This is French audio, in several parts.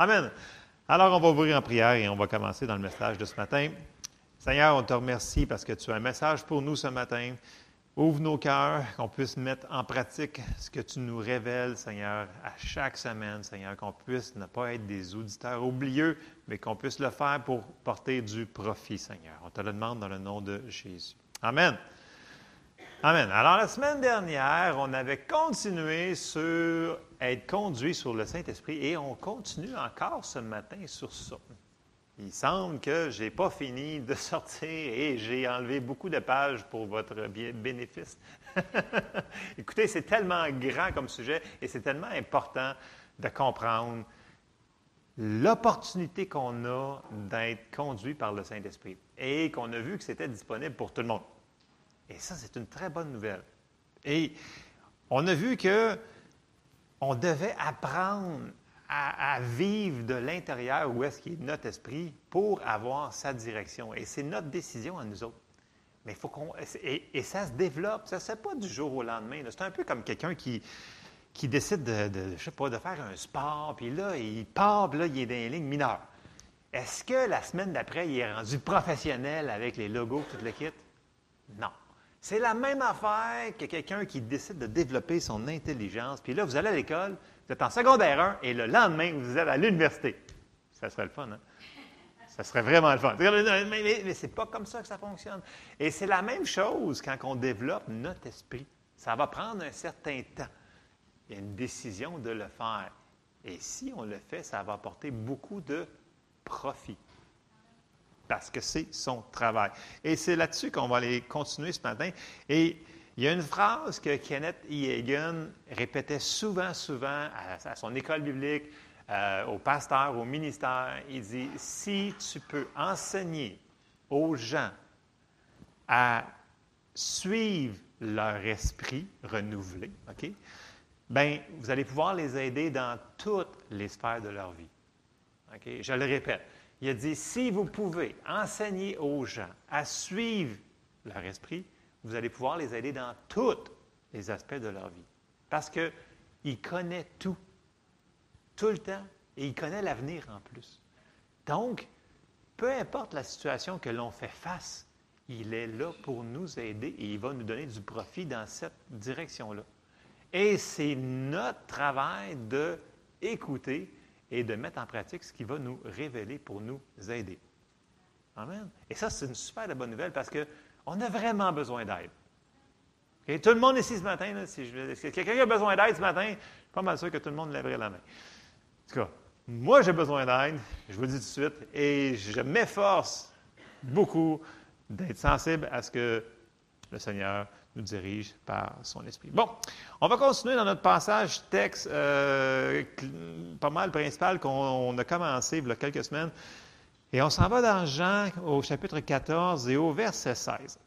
Amen. Alors, on va ouvrir en prière et on va commencer dans le message de ce matin. Seigneur, on te remercie parce que tu as un message pour nous ce matin. Ouvre nos cœurs, qu'on puisse mettre en pratique ce que tu nous révèles, Seigneur, à chaque semaine, Seigneur, qu'on puisse ne pas être des auditeurs oublieux, mais qu'on puisse le faire pour porter du profit, Seigneur. On te le demande dans le nom de Jésus. Amen. Amen. Alors, la semaine dernière, on avait continué sur être conduit sur le Saint-Esprit et on continue encore ce matin sur ça. Il semble que je n'ai pas fini de sortir et j'ai enlevé beaucoup de pages pour votre bénéfice. Écoutez, c'est tellement grand comme sujet et c'est tellement important de comprendre l'opportunité qu'on a d'être conduit par le Saint-Esprit et qu'on a vu que c'était disponible pour tout le monde. Et ça, c'est une très bonne nouvelle. Et on a vu que on devait apprendre à, vivre de l'intérieur où est-ce qu'il est notre esprit pour avoir sa direction. Et c'est notre décision à nous autres. Mais faut qu'on. Et, ça se développe. Ça ne se fait pas du jour au lendemain. C'est un peu comme quelqu'un qui, décide de faire un sport, puis là, il part, puis là, il est dans les lignes mineures. Est-ce que la semaine d'après, il est rendu professionnel avec les logos, tout le kit? Non. C'est la même affaire que quelqu'un qui décide de développer son intelligence. Puis là, vous allez à l'école, vous êtes en secondaire 1 et le lendemain, vous êtes à l'université. Ça serait le fun, hein? Ça serait vraiment le fun. Mais, mais, c'est pas comme ça que ça fonctionne. Et c'est la même chose quand on développe notre esprit. Ça va prendre un certain temps. Il y a une décision de le faire. Et si on le fait, ça va apporter beaucoup de profit parce que c'est son travail. Et c'est là-dessus qu'on va aller continuer ce matin. Et il y a une phrase que Kenneth. Hagan répétait souvent, souvent à, son école biblique, euh, au pasteur, au ministère. Il dit, si tu peux enseigner aux gens à suivre leur esprit renouvelé, OK? Bien, vous allez pouvoir les aider dans toutes les sphères de leur vie. OK? Je le répète. Il a dit, si vous pouvez enseigner aux gens à suivre leur esprit, vous allez pouvoir les aider dans tous les aspects de leur vie. Parce qu'il connaît tout, tout le temps, et il connaît l'avenir en plus. Donc, peu importe la situation que l'on fait face, il est là pour nous aider et il va nous donner du profit dans cette direction-là. Et c'est notre travail de et de mettre en pratique ce qui va nous révéler pour nous aider. Amen. Et ça, c'est une super bonne nouvelle parce qu'on a vraiment besoin d'aide. Tout le monde ici ce matin, si, quelqu'un a besoin d'aide ce matin, je suis pas mal sûr que tout le monde lèverait la main. En tout cas, moi, j'ai besoin d'aide, je vous le dis tout de suite, et je m'efforce beaucoup d'être sensible à ce que le Seigneur nous dirige par son esprit. Bon, on va continuer dans notre passage texte euh, pas mal principal qu'on a commencé il y a quelques semaines. Et on s'en va dans Jean au chapitre 14 et au verset 16.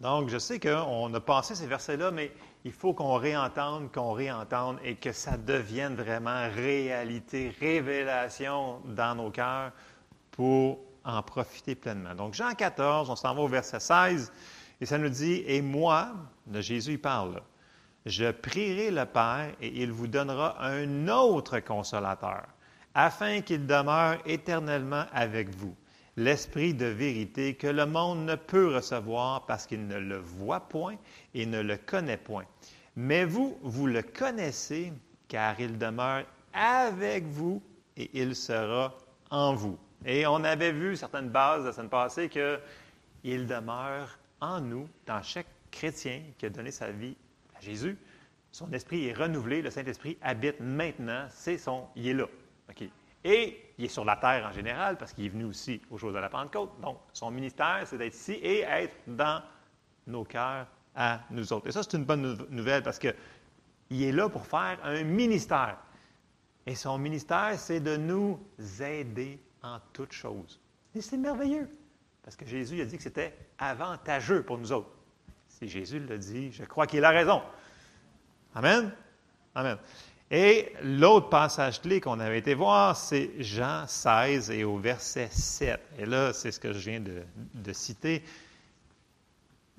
Donc, je sais qu'on a passé ces versets-là, mais il faut qu'on réentende, qu'on réentende et que ça devienne vraiment réalité, révélation dans nos cœurs pour en profiter pleinement. Donc, Jean 14, on s'en va au verset 16. Et ça nous dit, et moi, de Jésus il parle, je prierai le Père et il vous donnera un autre consolateur, afin qu'il demeure éternellement avec vous, l'Esprit de vérité que le monde ne peut recevoir parce qu'il ne le voit point et ne le connaît point. Mais vous, vous le connaissez, car il demeure avec vous et il sera en vous. Et on avait vu certaines bases la semaine passée qu'il demeure en nous, dans chaque chrétien qui a donné sa vie à Jésus, son esprit est renouvelé, le Saint-Esprit habite maintenant, c'est son, il est là. Et il est sur la terre en général parce qu'il est venu aussi aux choses de la Pentecôte. Donc, son ministère, c'est d'être ici et être dans nos cœurs à nous autres. Et ça, c'est une bonne nouvelle parce qu'il est là pour faire un ministère. Et son ministère, c'est de nous aider en toutes choses. Et c'est merveilleux. Parce que Jésus a dit que c'était avantageux pour nous autres. Si Jésus le dit, je crois qu'il a raison. Amen? Amen. Et l'autre passage clé qu'on avait été voir, c'est Jean 16 et au verset 7. Et là, c'est ce que je viens de, citer.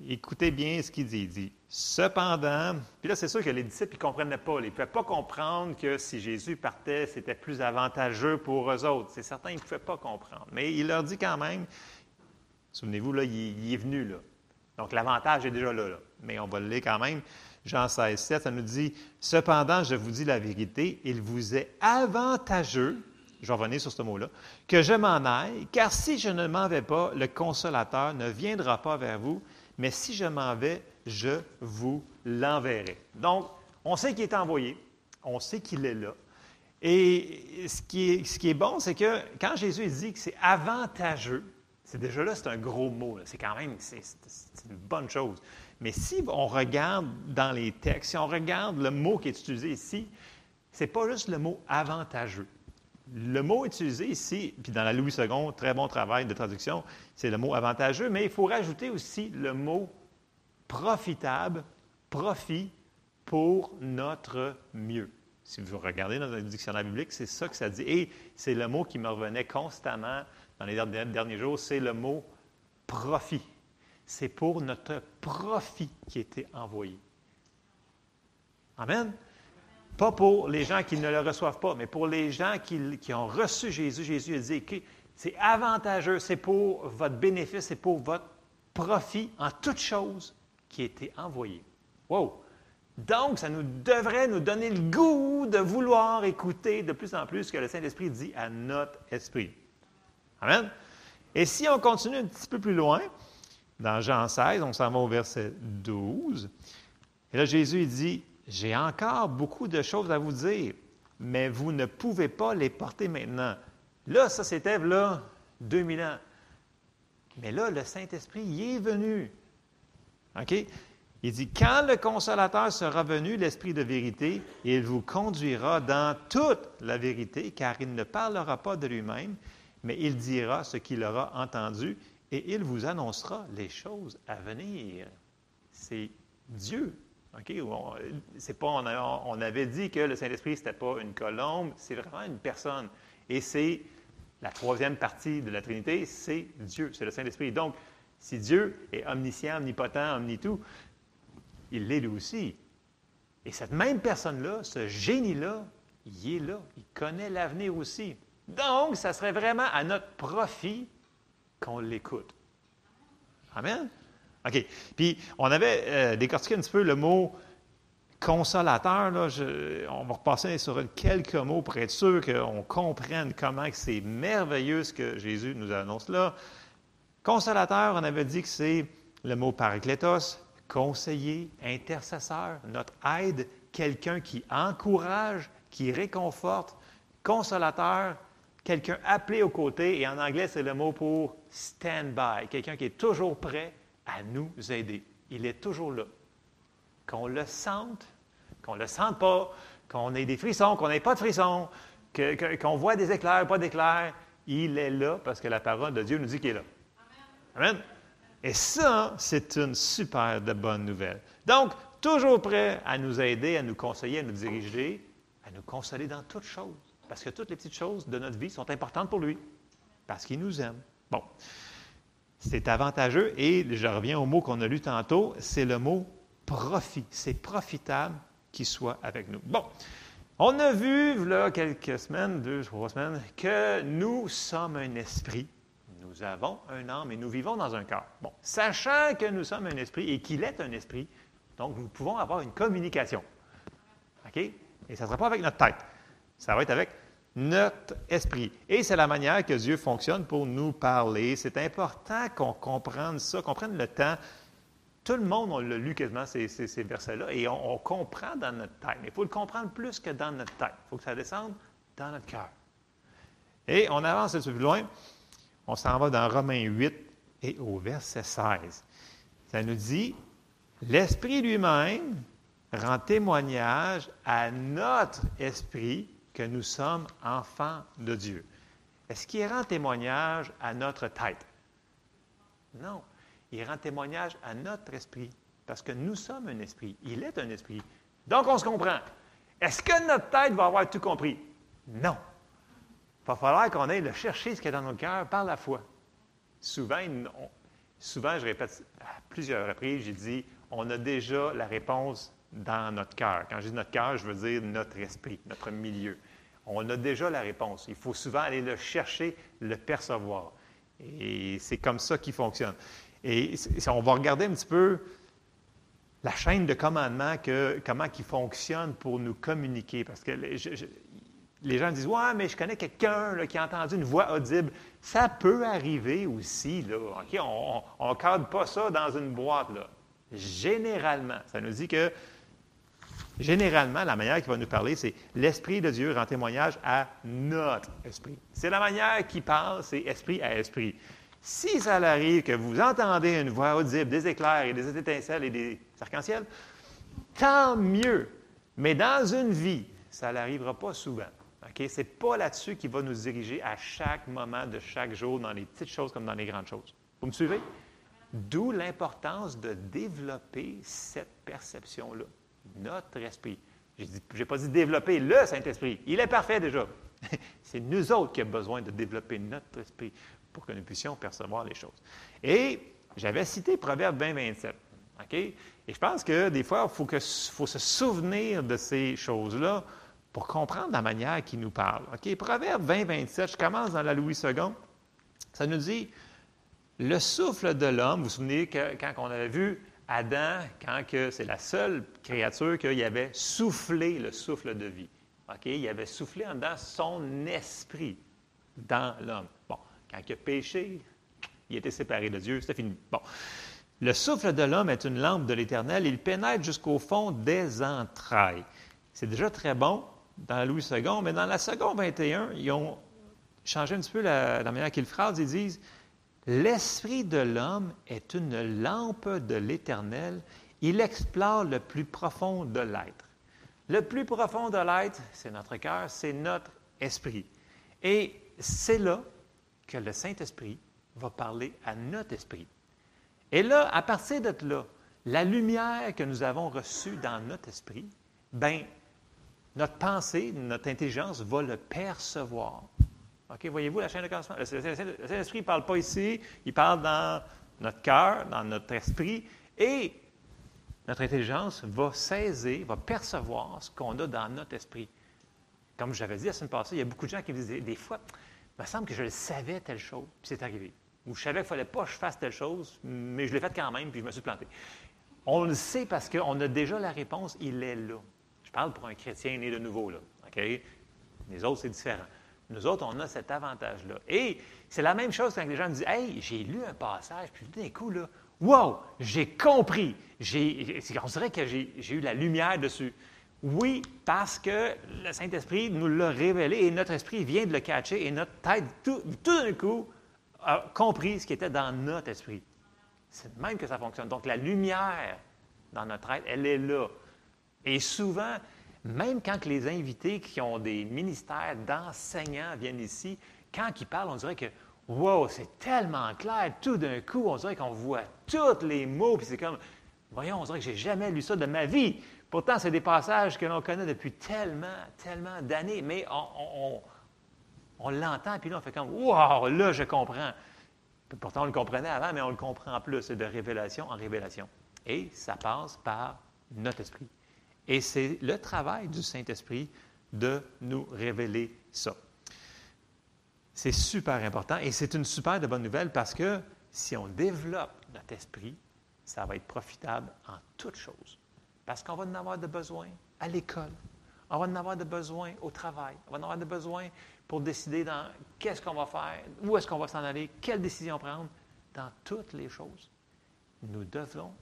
Écoutez bien ce qu'il dit. Il dit, Cependant, puis là, c'est sûr que les disciples, ils ne comprenaient pas. Ils ne pouvaient pas comprendre que si Jésus partait, c'était plus avantageux pour eux autres. C'est certain, ils ne pouvaient pas comprendre. Mais il leur dit quand même, souvenez-vous, là, il, est venu, là. Donc, l'avantage est déjà là, Mais on va le lire quand même. Jean 16, 7, ça nous dit Cependant, je vous dis la vérité, il vous est avantageux, je vais revenir sur ce mot-là, que je m'en aille, car si je ne m'en vais pas, le consolateur ne viendra pas vers vous, mais si je m'en vais, je vous l'enverrai. Donc, on sait qu'il est envoyé, on sait qu'il est là. Et ce qui est, ce qui est bon, c'est que quand Jésus dit que c'est avantageux, c'est déjà là, c'est un gros mot. C'est quand même c'est, une bonne chose. Mais si on regarde dans les textes, si on regarde le mot qui est utilisé ici, ce n'est pas juste le mot avantageux. Le mot utilisé ici, puis dans la Louis II, très bon travail de traduction, c'est le mot avantageux, mais il faut rajouter aussi le mot profitable, profit pour notre mieux. Si vous regardez dans le dictionnaire biblique, c'est ça que ça dit. Et c'est le mot qui me revenait constamment dans les derniers jours, c'est le mot profit. C'est pour notre profit qui était envoyé. Amen. Pas pour les gens qui ne le reçoivent pas, mais pour les gens qui, ont reçu Jésus. Jésus a dit que c'est avantageux, c'est pour votre bénéfice, c'est pour votre profit en toute chose qui a été envoyé. Wow! Donc, ça nous devrait nous donner le goût de vouloir écouter de plus en plus ce que le Saint-Esprit dit à notre esprit. Amen. Et si on continue un petit peu plus loin, dans Jean 16, on s'en va au verset 12. Et là, Jésus dit J'ai encore beaucoup de choses à vous dire, mais vous ne pouvez pas les porter maintenant. Là, ça, c'était là 2000 ans. Mais là, le Saint-Esprit y est venu. OK? Il dit, quand le consolateur sera venu, l'Esprit de vérité, il vous conduira dans toute la vérité, car il ne parlera pas de lui-même, mais il dira ce qu'il aura entendu et il vous annoncera les choses à venir. C'est Dieu. OK? C'est pas, on, avait dit que le Saint-Esprit, ce n'était pas une colombe, c'est vraiment une personne. Et c'est la troisième partie de la Trinité, c'est Dieu, c'est le Saint-Esprit. Donc, si Dieu est omniscient, omnipotent, omnitout, il l'est lui aussi. Et cette même personne-là, ce génie-là, il est là. Il connaît l'avenir aussi. Donc, ça serait vraiment à notre profit qu'on l'écoute. Amen? OK. Puis, on avait euh, décortiqué un petit peu le mot consolateur. On va repasser sur quelques mots pour être sûr qu'on comprenne comment c'est merveilleux ce que Jésus nous annonce là. Consolateur, on avait dit que c'est le mot parakletos, conseiller, intercesseur, notre aide, quelqu'un qui encourage, qui réconforte. Consolateur, quelqu'un appelé aux côtés, et en anglais, c'est le mot pour stand-by, quelqu'un qui est toujours prêt à nous aider. Il est toujours là. Qu'on le sente, qu'on ne le sente pas, qu'on ait des frissons, qu'on n'ait pas de frissons, qu'on voit des éclairs, pas d'éclairs, il est là parce que la parole de Dieu nous dit qu'il est là. Amen. Et ça, c'est une super de bonne nouvelle. Donc, toujours prêt à nous aider, à nous conseiller, à nous diriger, à nous consoler dans toutes choses. Parce que toutes les petites choses de notre vie sont importantes pour lui, parce qu'il nous aime. Bon, c'est avantageux et je reviens au mot qu'on a lu tantôt, c'est le mot profit. C'est profitable qu'il soit avec nous. Bon, on a vu, là, quelques semaines, deux, trois semaines, que nous sommes un esprit. Nous avons un âme et nous vivons dans un corps. Bon, sachant que nous sommes un esprit et qu'il est un esprit, donc nous pouvons avoir une communication. OK? Et ça ne sera pas avec notre tête. Ça va être avec notre esprit. Et c'est la manière que Dieu fonctionne pour nous parler. C'est important qu'on comprenne ça, qu'on prenne le temps. Tout le monde, on l'a lu quasiment, ces, versets-là, et on, comprend dans notre tête. Mais il faut le comprendre plus que dans notre tête. Il faut que ça descende dans notre cœur. Et on avance un peu plus loin. On s'en va dans Romains 8 et au verset 16. Ça nous dit, l'Esprit lui-même rend témoignage à notre esprit que nous sommes enfants de Dieu. Est-ce qu'il rend témoignage à notre tête? Non. Il rend témoignage à notre esprit, parce que nous sommes un esprit. Il est un esprit. Donc, on se comprend. Est-ce que notre tête va avoir tout compris? Non. Il va falloir qu'on aille le chercher, ce qui est dans notre cœur, par la foi. Souvent, souvent, je répète à plusieurs reprises, j'ai dit, on a déjà la réponse dans notre cœur. Quand je dis notre cœur, je veux dire notre esprit, notre milieu. On a déjà la réponse. Il faut souvent aller le chercher, le percevoir. Et c'est comme ça qu'il fonctionne. Et on va regarder un petit peu la chaîne de commandement, que, comment qui fonctionne pour nous communiquer. Parce que les, gens disent Ouais, mais je connais quelqu'un qui a entendu une voix audible. Ça peut arriver aussi. Là, On ne cadre pas ça dans une boîte. Là. Généralement, ça nous dit que Généralement, la manière qu'il va nous parler, c'est l'Esprit de Dieu rend témoignage à notre esprit. C'est la manière qu'il parle, c'est esprit à esprit. Si ça arrive que vous entendez une voix audible, des éclairs et des étincelles et des arcs-en-ciel, tant mieux. Mais dans une vie, ça n'arrivera pas souvent. Ce n'est pas là-dessus qu'il va nous diriger à chaque moment de chaque jour, dans les petites choses comme dans les grandes choses. Vous me suivez? D'où l'importance de développer cette perception-là notre esprit. Je n'ai pas dit développer le Saint-Esprit. Il est parfait déjà. C'est nous autres qui avons besoin de développer notre esprit pour que nous puissions percevoir les choses. Et j'avais cité Proverbe 20, 27. Et je pense que des fois, il faut, faut, se souvenir de ces choses-là pour comprendre la manière qu'il nous parle. Proverbe 20, 27, je commence dans la Louis II. Ça nous dit Le souffle de l'homme, vous vous souvenez que quand on avait vu Adam, quand c'est la seule créature qu'il avait soufflé le souffle de vie. OK? Il avait soufflé en dedans son esprit dans l'homme. Bon, quand il a péché, il était séparé de Dieu, c'était fini. Bon. Le souffle de l'homme est une lampe de l'Éternel. Il pénètre jusqu'au fond des entrailles. C'est déjà très bon dans Louis II, mais dans la seconde 21, ils ont changé un petit peu la, manière qu'ils phrasent. Ils disent L'esprit de l'homme est une lampe de l'Éternel. Il explore le plus profond de l'être. Le plus profond de l'être, c'est notre cœur, c'est notre esprit. Et c'est là que le Saint-Esprit va parler à notre esprit. Et là, à partir de là, la lumière que nous avons reçue dans notre esprit, ben, notre pensée, notre intelligence va le percevoir. OK, voyez-vous la chaîne de commencement? Le Saint-Esprit ne parle pas ici, il parle dans notre cœur, dans notre esprit, et notre intelligence va saisir, va percevoir ce qu'on a dans notre esprit. Comme j'avais dit la semaine passée, il y a beaucoup de gens qui me disent des fois, il me semble que je le savais telle chose, puis c'est arrivé. Ou je savais qu'il ne fallait pas que je fasse telle chose, mais je l'ai faite quand même, puis je me suis planté. On le sait parce qu'on a déjà la réponse, il est là. Je parle pour un chrétien né de nouveau, là. OK? Les autres, c'est différent. Nous autres, on a cet avantage-là. Et c'est la même chose quand les gens disent Hey, j'ai lu un passage, puis d'un coup, là, wow, j'ai compris. on dirait que j'ai eu la lumière dessus. Oui, parce que le Saint-Esprit nous l'a révélé et notre esprit vient de le catcher et notre tête, tout, d'un coup, a compris ce qui était dans notre esprit. C'est même que ça fonctionne. Donc, la lumière dans notre être, elle est là. Et souvent, même quand les invités qui ont des ministères d'enseignants viennent ici, quand ils parlent, on dirait que Wow, c'est tellement clair, tout d'un coup, on dirait qu'on voit tous les mots, puis c'est comme Voyons, on dirait que j'ai jamais lu ça de ma vie. Pourtant, c'est des passages que l'on connaît depuis tellement, tellement d'années, mais on, l'entend, puis là, on fait comme Wow, là, je comprends. pourtant, on le comprenait avant, mais on le comprend plus. C'est de révélation en révélation. Et ça passe par notre esprit. Et c'est le travail du Saint-Esprit de nous révéler ça. C'est super important et c'est une super bonne nouvelle parce que si on développe notre esprit, ça va être profitable en toutes choses. Parce qu'on va en avoir de besoin à l'école, on va en avoir de besoin au travail, on va en avoir de besoin pour décider dans qu'est-ce qu'on va faire, où est-ce qu'on va s'en aller, quelle décision prendre, dans toutes les choses. Nous devons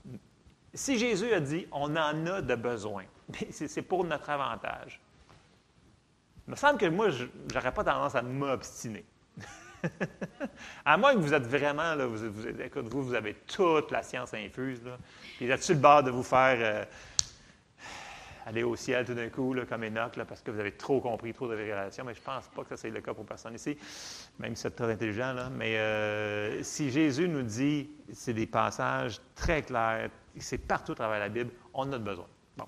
si Jésus a dit on en a de besoin, c'est pour notre avantage. Il me semble que moi, je n'aurais pas tendance à m'obstiner. à moins que vous êtes vraiment, là, vous, vous, vous, avez toute la science infuse, là, puis vous êtes le bord de vous faire euh, aller au ciel tout d'un coup, comme Enoch, là, parce que vous avez trop compris, trop de révélations, mais je ne pense pas que ça soit le cas pour personne ici, même si c'est très intelligent. Là, mais euh, si Jésus nous dit, c'est des passages très clairs, c'est partout à travers la Bible, on a besoin. Bon.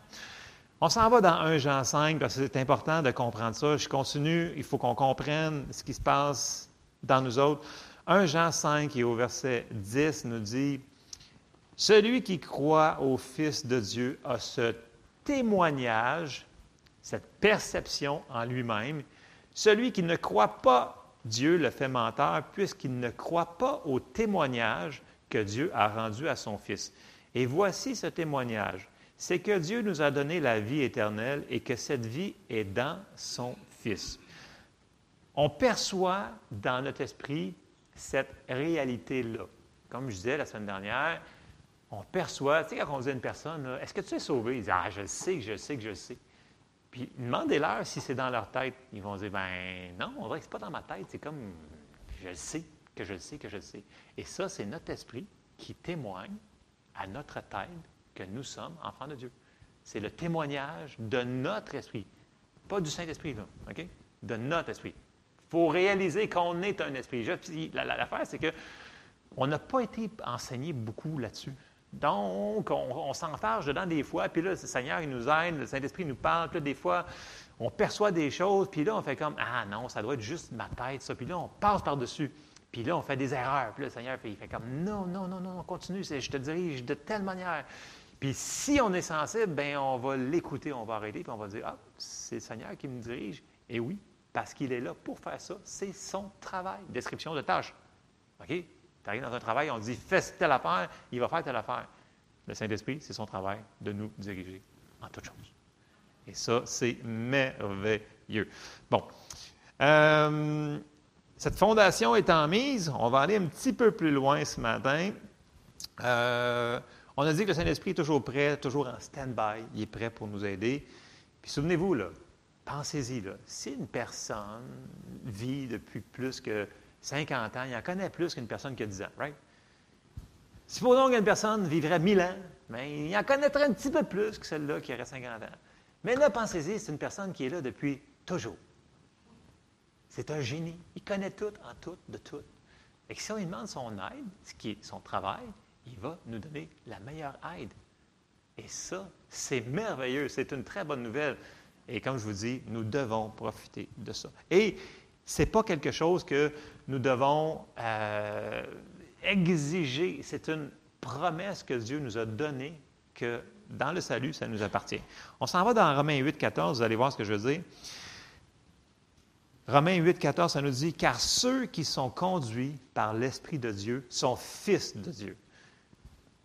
On s'en va dans 1 Jean 5 parce que c'est important de comprendre ça. Je continue, il faut qu'on comprenne ce qui se passe dans nous autres. 1 Jean 5 et au verset 10 nous dit Celui qui croit au Fils de Dieu a ce témoignage, cette perception en lui-même. Celui qui ne croit pas Dieu le fait menteur puisqu'il ne croit pas au témoignage que Dieu a rendu à son Fils. Et voici ce témoignage. C'est que Dieu nous a donné la vie éternelle et que cette vie est dans son Fils. On perçoit dans notre esprit cette réalité-là. Comme je disais la semaine dernière, on perçoit, tu sais, quand on dit à une personne, est-ce que tu es sauvé? Ils disent, ah, je le sais, je le sais, je le sais. Puis demandez-leur si c'est dans leur tête. Ils vont dire, ben non, on dirait que ce pas dans ma tête, c'est comme, je le sais, que je le sais, que je le sais. Et ça, c'est notre esprit qui témoigne à notre tête que nous sommes enfants de Dieu. C'est le témoignage de notre esprit, pas du Saint-Esprit, là, OK? De notre esprit. Il faut réaliser qu'on est un esprit. L'affaire, c'est que on n'a pas été enseigné beaucoup là-dessus. Donc, on, s'enfarge dedans des fois, puis là, le Seigneur, il nous aide, le Saint-Esprit nous parle, puis là, des fois, on perçoit des choses, puis là, on fait comme Ah non, ça doit être juste ma tête, ça. Puis là, on passe par-dessus. Puis là, on fait des erreurs. Puis là, le Seigneur, il fait comme Non, non, non, non, continue, je te dirige de telle manière. Puis si on est sensible, bien, on va l'écouter, on va arrêter, puis on va dire Ah, c'est le Seigneur qui me dirige. Et oui, parce qu'il est là pour faire ça. C'est son travail. Description de tâche. OK? Tu arrives dans un travail, on dit Fais telle affaire, il va faire telle affaire. Le Saint-Esprit, c'est son travail de nous diriger en toutes choses. Et ça, c'est merveilleux. Bon. Euh, cette fondation étant mise, on va aller un petit peu plus loin ce matin. Euh, on a dit que le Saint-Esprit est toujours prêt, toujours en stand-by. Il est prêt pour nous aider. Puis souvenez-vous, là, pensez-y, là, si une personne vit depuis plus que 50 ans, il en connaît plus qu'une personne qui a 10 ans, right? Supposons qu'une personne vivrait 1000 ans, mais il en connaîtrait un petit peu plus que celle-là qui aurait 50 ans. Mais là, pensez-y, c'est une personne qui est là depuis toujours. C'est un génie. Il connaît tout en tout, de tout. Et si on lui demande son aide, ce qui est son travail, il va nous donner la meilleure aide. Et ça, c'est merveilleux. C'est une très bonne nouvelle. Et comme je vous dis, nous devons profiter de ça. Et ce n'est pas quelque chose que nous devons euh, exiger. C'est une promesse que Dieu nous a donnée que dans le salut, ça nous appartient. On s'en va dans Romains 8, 14, vous allez voir ce que je veux dire. Romains 8, 14, ça nous dit, car ceux qui sont conduits par l'Esprit de Dieu sont fils de Dieu.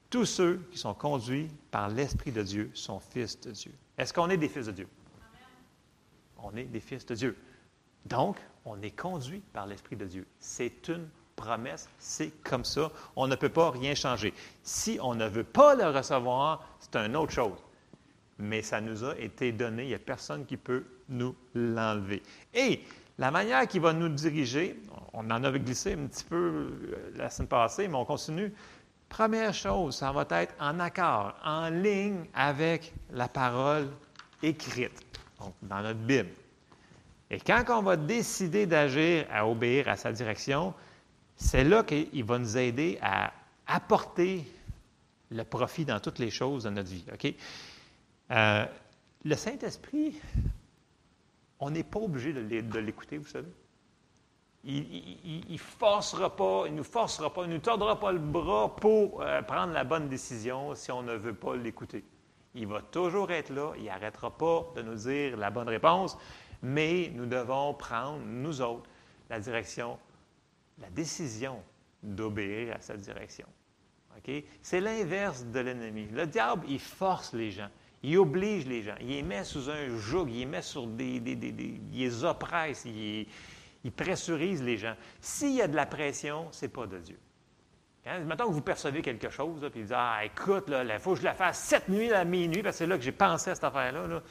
Tous ceux qui sont conduits par l'Esprit de Dieu sont fils de Dieu. Est-ce qu'on est des fils de Dieu? On est des fils de Dieu. Donc, on est conduit par l'Esprit de Dieu. C'est une promesse, c'est comme ça. On ne peut pas rien changer. Si on ne veut pas le recevoir, c'est une autre chose. Mais ça nous a été donné, il n'y a personne qui peut nous l'enlever. Et la manière qui va nous diriger, on en avait glissé un petit peu euh, la semaine passée, mais on continue. Première chose, ça va être en accord, en ligne avec la parole écrite, dans notre Bible. Et quand on va décider d'agir, à obéir à sa direction, c'est là qu'il va nous aider à apporter le profit dans toutes les choses de notre vie. OK? Euh, le Saint-Esprit, on n'est pas obligé de l'écouter, vous savez. Il ne forcera pas, il nous forcera pas, il ne nous tordra pas le bras pour euh, prendre la bonne décision si on ne veut pas l'écouter. Il va toujours être là, il n'arrêtera pas de nous dire la bonne réponse, mais nous devons prendre, nous autres, la direction la décision d'obéir à cette direction. C'est l'inverse de l'ennemi. Le diable, il force les gens, il oblige les gens, il les met sous un joug, il les met sur des. des, des, il les oppresse, il, pressurise les gens. S'il y a de la pression, ce n'est pas de Dieu. Hein? Maintenant que vous percevez quelque chose, puis vous dites Ah, écoute, il faut que je la fasse cette nuit à minuit, parce que c'est là que j'ai pensé à cette affaire-là.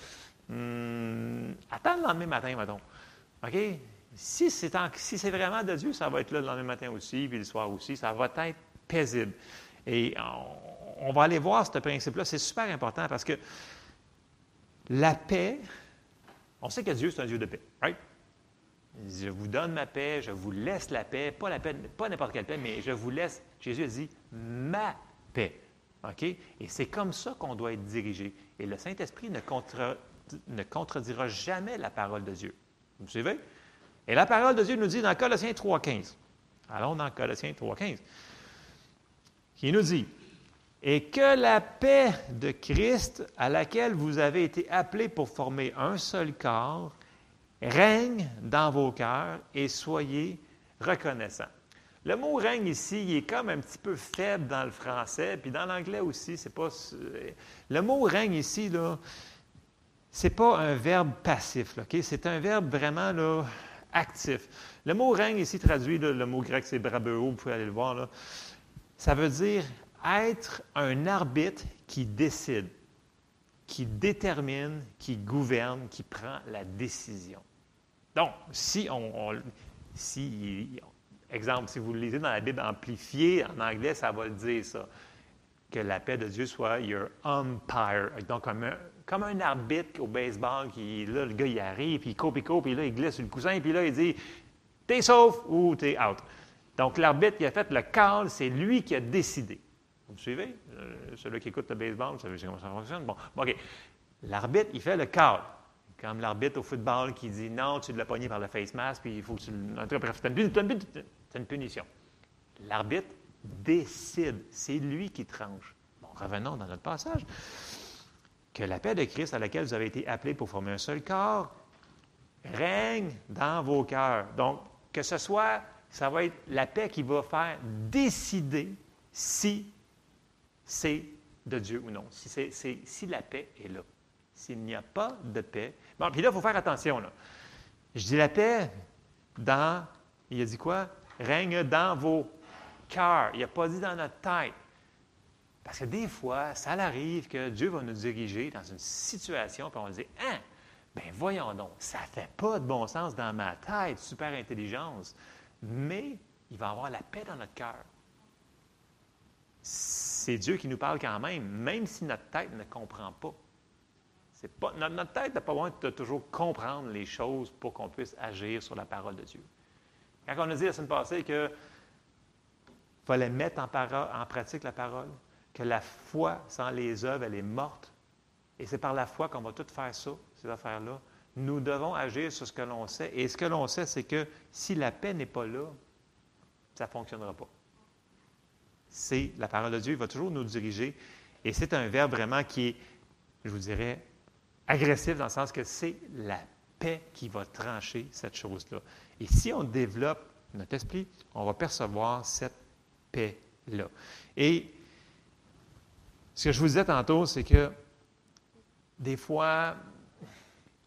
Hum, attends le lendemain matin, mettons. OK? Si c'est, vraiment de Dieu, ça va être là le lendemain matin aussi, puis le soir aussi, ça va être paisible. Et on, va aller voir ce principe-là. C'est super important parce que la paix, on sait que Dieu, c'est un Dieu de paix, right? Je vous donne ma paix, je vous laisse la paix, pas la paix, pas n'importe quelle paix, mais je vous laisse, Jésus a dit, ma paix. OK? Et c'est comme ça qu'on doit être dirigé. Et le Saint-Esprit ne, ne contredira jamais la parole de Dieu. Vous suivez? Et la parole de Dieu nous dit dans Colossiens 3.15, allons dans Colossiens 3.15, qui nous dit, Et que la paix de Christ, à laquelle vous avez été appelés pour former un seul corps, règne dans vos cœurs et soyez reconnaissants. Le mot règne ici, il est comme un petit peu faible dans le français, puis dans l'anglais aussi, c'est pas. Le mot règne ici, là, c'est pas un verbe passif, OK? C'est un verbe vraiment là, actif. Le mot règne ici traduit, le mot grec c'est brabeo, vous pouvez aller le voir. Ça veut dire être un arbitre qui décide, qui détermine, qui gouverne, qui prend la décision. Donc, si on, si, exemple, si vous le lisez dans la Bible amplifiée, en anglais, ça va le dire ça. Que la paix de Dieu soit your umpire. Donc, comme un, comme un arbitre au baseball, qui, là, le gars, il arrive, puis il coupe, il coupe, puis là, il glisse sur le coussin, puis là, il dit T'es sauf ou t'es out. Donc, l'arbitre qui a fait le call, c'est lui qui a décidé. Vous me suivez? Euh, celui qui écoute le baseball, vous savez comment ça fonctionne? Bon, OK. L'arbitre, il fait le call. Comme l'arbitre au football qui dit non, tu l'as pogné par le face mask, puis il faut que tu. Bref, c'est une punition. L'arbitre décide. C'est lui qui tranche. Bon, revenons dans notre passage. Que la paix de Christ à laquelle vous avez été appelés pour former un seul corps règne dans vos cœurs. Donc, que ce soit, ça va être la paix qui va faire décider si c'est de Dieu ou non, si, c'est, si la paix est là. S'il n'y a pas de paix. Bon, puis là, il faut faire attention. Là. Je dis la paix dans, il a dit quoi? Règne dans vos cœurs. Il n'a pas dit dans notre tête. Parce que des fois, ça arrive que Dieu va nous diriger dans une situation, puis on va dire Hein, ben voyons donc, ça fait pas de bon sens dans ma tête, super intelligence. Mais il va avoir la paix dans notre cœur c'est Dieu qui nous parle quand même, même si notre tête ne comprend pas. pas notre, tête n'a pas besoin de toujours comprendre les choses pour qu'on puisse agir sur la parole de Dieu. Quand on a dit la semaine passée qu'il fallait mettre en pratique la parole, que la foi sans les œuvres, elle est morte, et c'est par la foi qu'on va tout faire ça, ces affaires-là, nous devons agir sur ce que l'on sait. Et ce que l'on sait, c'est que si la paix n'est pas là, ça ne fonctionnera pas c'est la parole de Dieu, il va toujours nous diriger. Et c'est un verbe vraiment qui est, je vous dirais, agressif dans le sens que c'est la paix qui va trancher cette chose-là. Et si on développe notre esprit, on va percevoir cette paix-là. Et ce que je vous disais tantôt, c'est que des fois,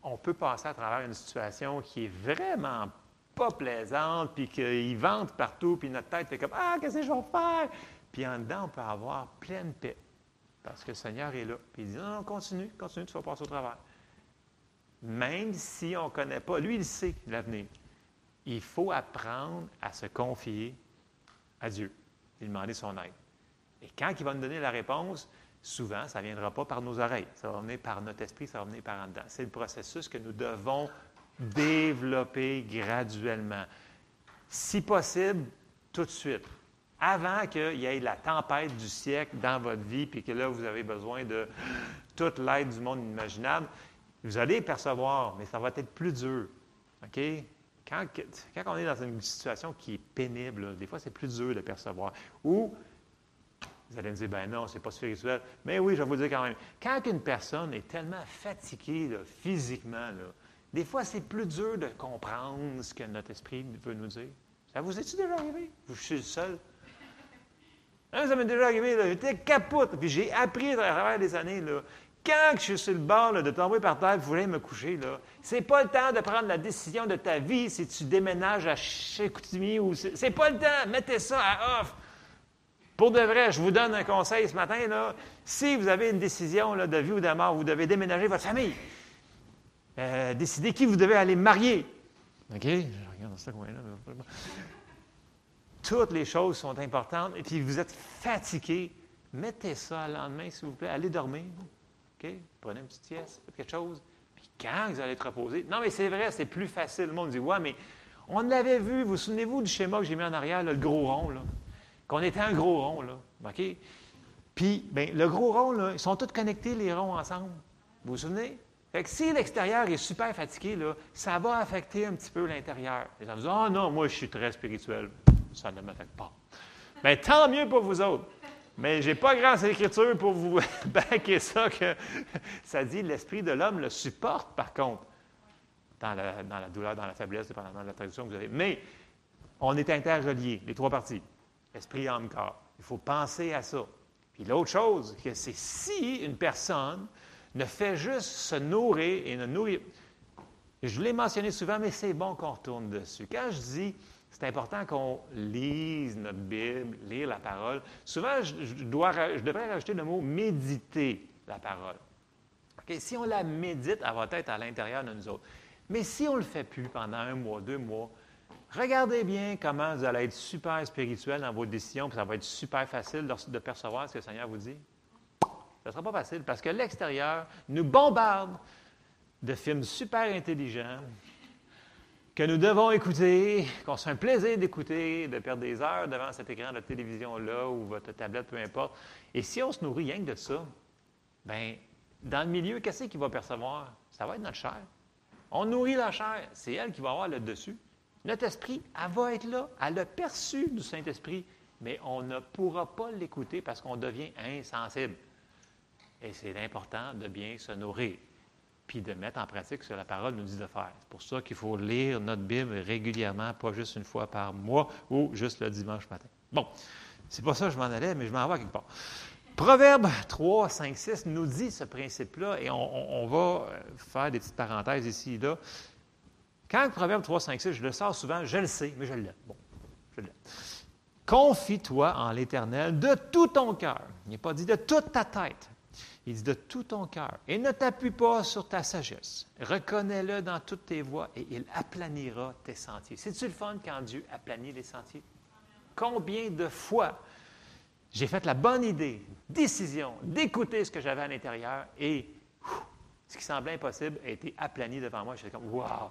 on peut passer à travers une situation qui est vraiment pas plaisante, puis qu'il vente partout, puis notre tête est comme Ah, qu'est-ce que je vais faire? Puis en dedans, on peut avoir pleine paix. Parce que le Seigneur est là. Puis il dit Non, non, continue, continue, tu vas passer au travers. Même si on ne connaît pas, lui, il sait l'avenir. Il faut apprendre à se confier à Dieu et demander son aide. Et quand il va nous donner la réponse, souvent, ça ne viendra pas par nos oreilles. Ça va venir par notre esprit, ça va venir par en dedans. C'est le processus que nous devons développer graduellement. Si possible, tout de suite. Avant qu'il y ait la tempête du siècle dans votre vie, puis que là, vous avez besoin de toute l'aide du monde imaginable, vous allez percevoir, mais ça va être plus dur. OK? Quand, quand on est dans une situation qui est pénible, des fois, c'est plus dur de percevoir. Ou, vous allez me dire, ben non, c'est pas spirituel. Mais oui, je vais vous dire quand même. Quand une personne est tellement fatiguée physiquement, des fois, c'est plus dur de comprendre ce que notre esprit veut nous dire. Ça vous est-il déjà arrivé? Je suis le seul. Hein, ça m'est déjà arrivé, j'étais capote. Puis j'ai appris à travers les années, quand je suis sur le bord de tomber par terre, vous voulez me coucher, là, c'est pas le temps de prendre la décision de ta vie si tu déménages à Chicoutimi ou c'est pas le temps. Mettez ça à off. Pour de vrai, je vous donne un conseil ce matin. Si vous avez une décision de vie ou de mort, vous devez déménager votre famille. Euh, décider qui vous devez aller marier. OK? Je regarde dans ce coin-là. Toutes les choses sont importantes. Et puis vous êtes fatigué. Mettez ça le lendemain, s'il vous plaît. Allez dormir. OK? Prenez une petite sieste, quelque chose. Puis quand vous allez être reposé. Non, mais c'est vrai, c'est plus facile. Le monde dit Ouais, mais on l'avait vu. Vous, souvenez-vous du schéma que j'ai mis en arrière, le gros rond, là? Qu'on était un gros rond, là. OK? Puis, bien, le gros rond, là, ils sont tous connectés, les ronds, ensemble. Vous vous souvenez? Fait que si l'extérieur est super fatigué, là, ça va affecter un petit peu l'intérieur. Les gens disent Ah oh non, moi, je suis très spirituel. Ça ne m'affecte pas. Mais tant mieux pour vous autres. Mais j'ai pas grand écriture pour vous baquer ça que ça dit l'esprit de l'homme le supporte, par contre, dans la, dans la douleur, dans la faiblesse, dépendamment de la traduction que vous avez. Mais on est interreliés, les trois parties. Esprit, âme, corps. Il faut penser à ça. Puis l'autre chose, c'est si une personne ne fait juste se nourrir et ne nourrir. Je l'ai mentionné souvent, mais c'est bon qu'on retourne dessus. Quand je dis c'est important qu'on lise notre Bible, lire la parole, souvent je, dois, je devrais rajouter le mot méditer la parole. Si on la médite, elle va être à l'intérieur de nous autres. Mais si on ne le fait plus pendant un mois, deux mois, regardez bien comment vous allez être super spirituel dans vos décisions, puis ça va être super facile de percevoir ce que le Seigneur vous dit. Ce ne sera pas facile parce que l'extérieur nous bombarde de films super intelligents que nous devons écouter, qu'on se fait un plaisir d'écouter, de perdre des heures devant cet écran de télévision-là ou votre tablette, peu importe. Et si on se nourrit rien que de ça, bien, dans le milieu, qu'est-ce qu'il va percevoir? Ça va être notre chair. On nourrit la chair, c'est elle qui va avoir le dessus. Notre esprit, elle va être là. Elle a perçu du Saint-Esprit, mais on ne pourra pas l'écouter parce qu'on devient insensible. Et c'est important de bien se nourrir, puis de mettre en pratique ce que la parole nous dit de faire. C'est pour ça qu'il faut lire notre Bible régulièrement, pas juste une fois par mois ou juste le dimanche matin. Bon, c'est pas ça que je m'en allais, mais je m'en vais quelque part. Proverbe 3, 5, 6 nous dit ce principe-là, et on, va faire des petites parenthèses ici et là. Quand Proverbe 3, 5, 6, je le sors souvent, je le sais, mais je l'ai. Bon, je l'ai. Confie-toi en l'Éternel de tout ton cœur. Il n'est pas dit de toute ta tête. Il dit de tout ton cœur. Et ne t'appuie pas sur ta sagesse. Reconnais-le dans toutes tes voies et il aplanira tes sentiers. C'est-tu le fun quand Dieu aplanit les sentiers? Combien de fois j'ai fait la bonne idée, décision d'écouter ce que j'avais à l'intérieur et ce qui semblait impossible a été aplani devant moi. J'étais comme, wow,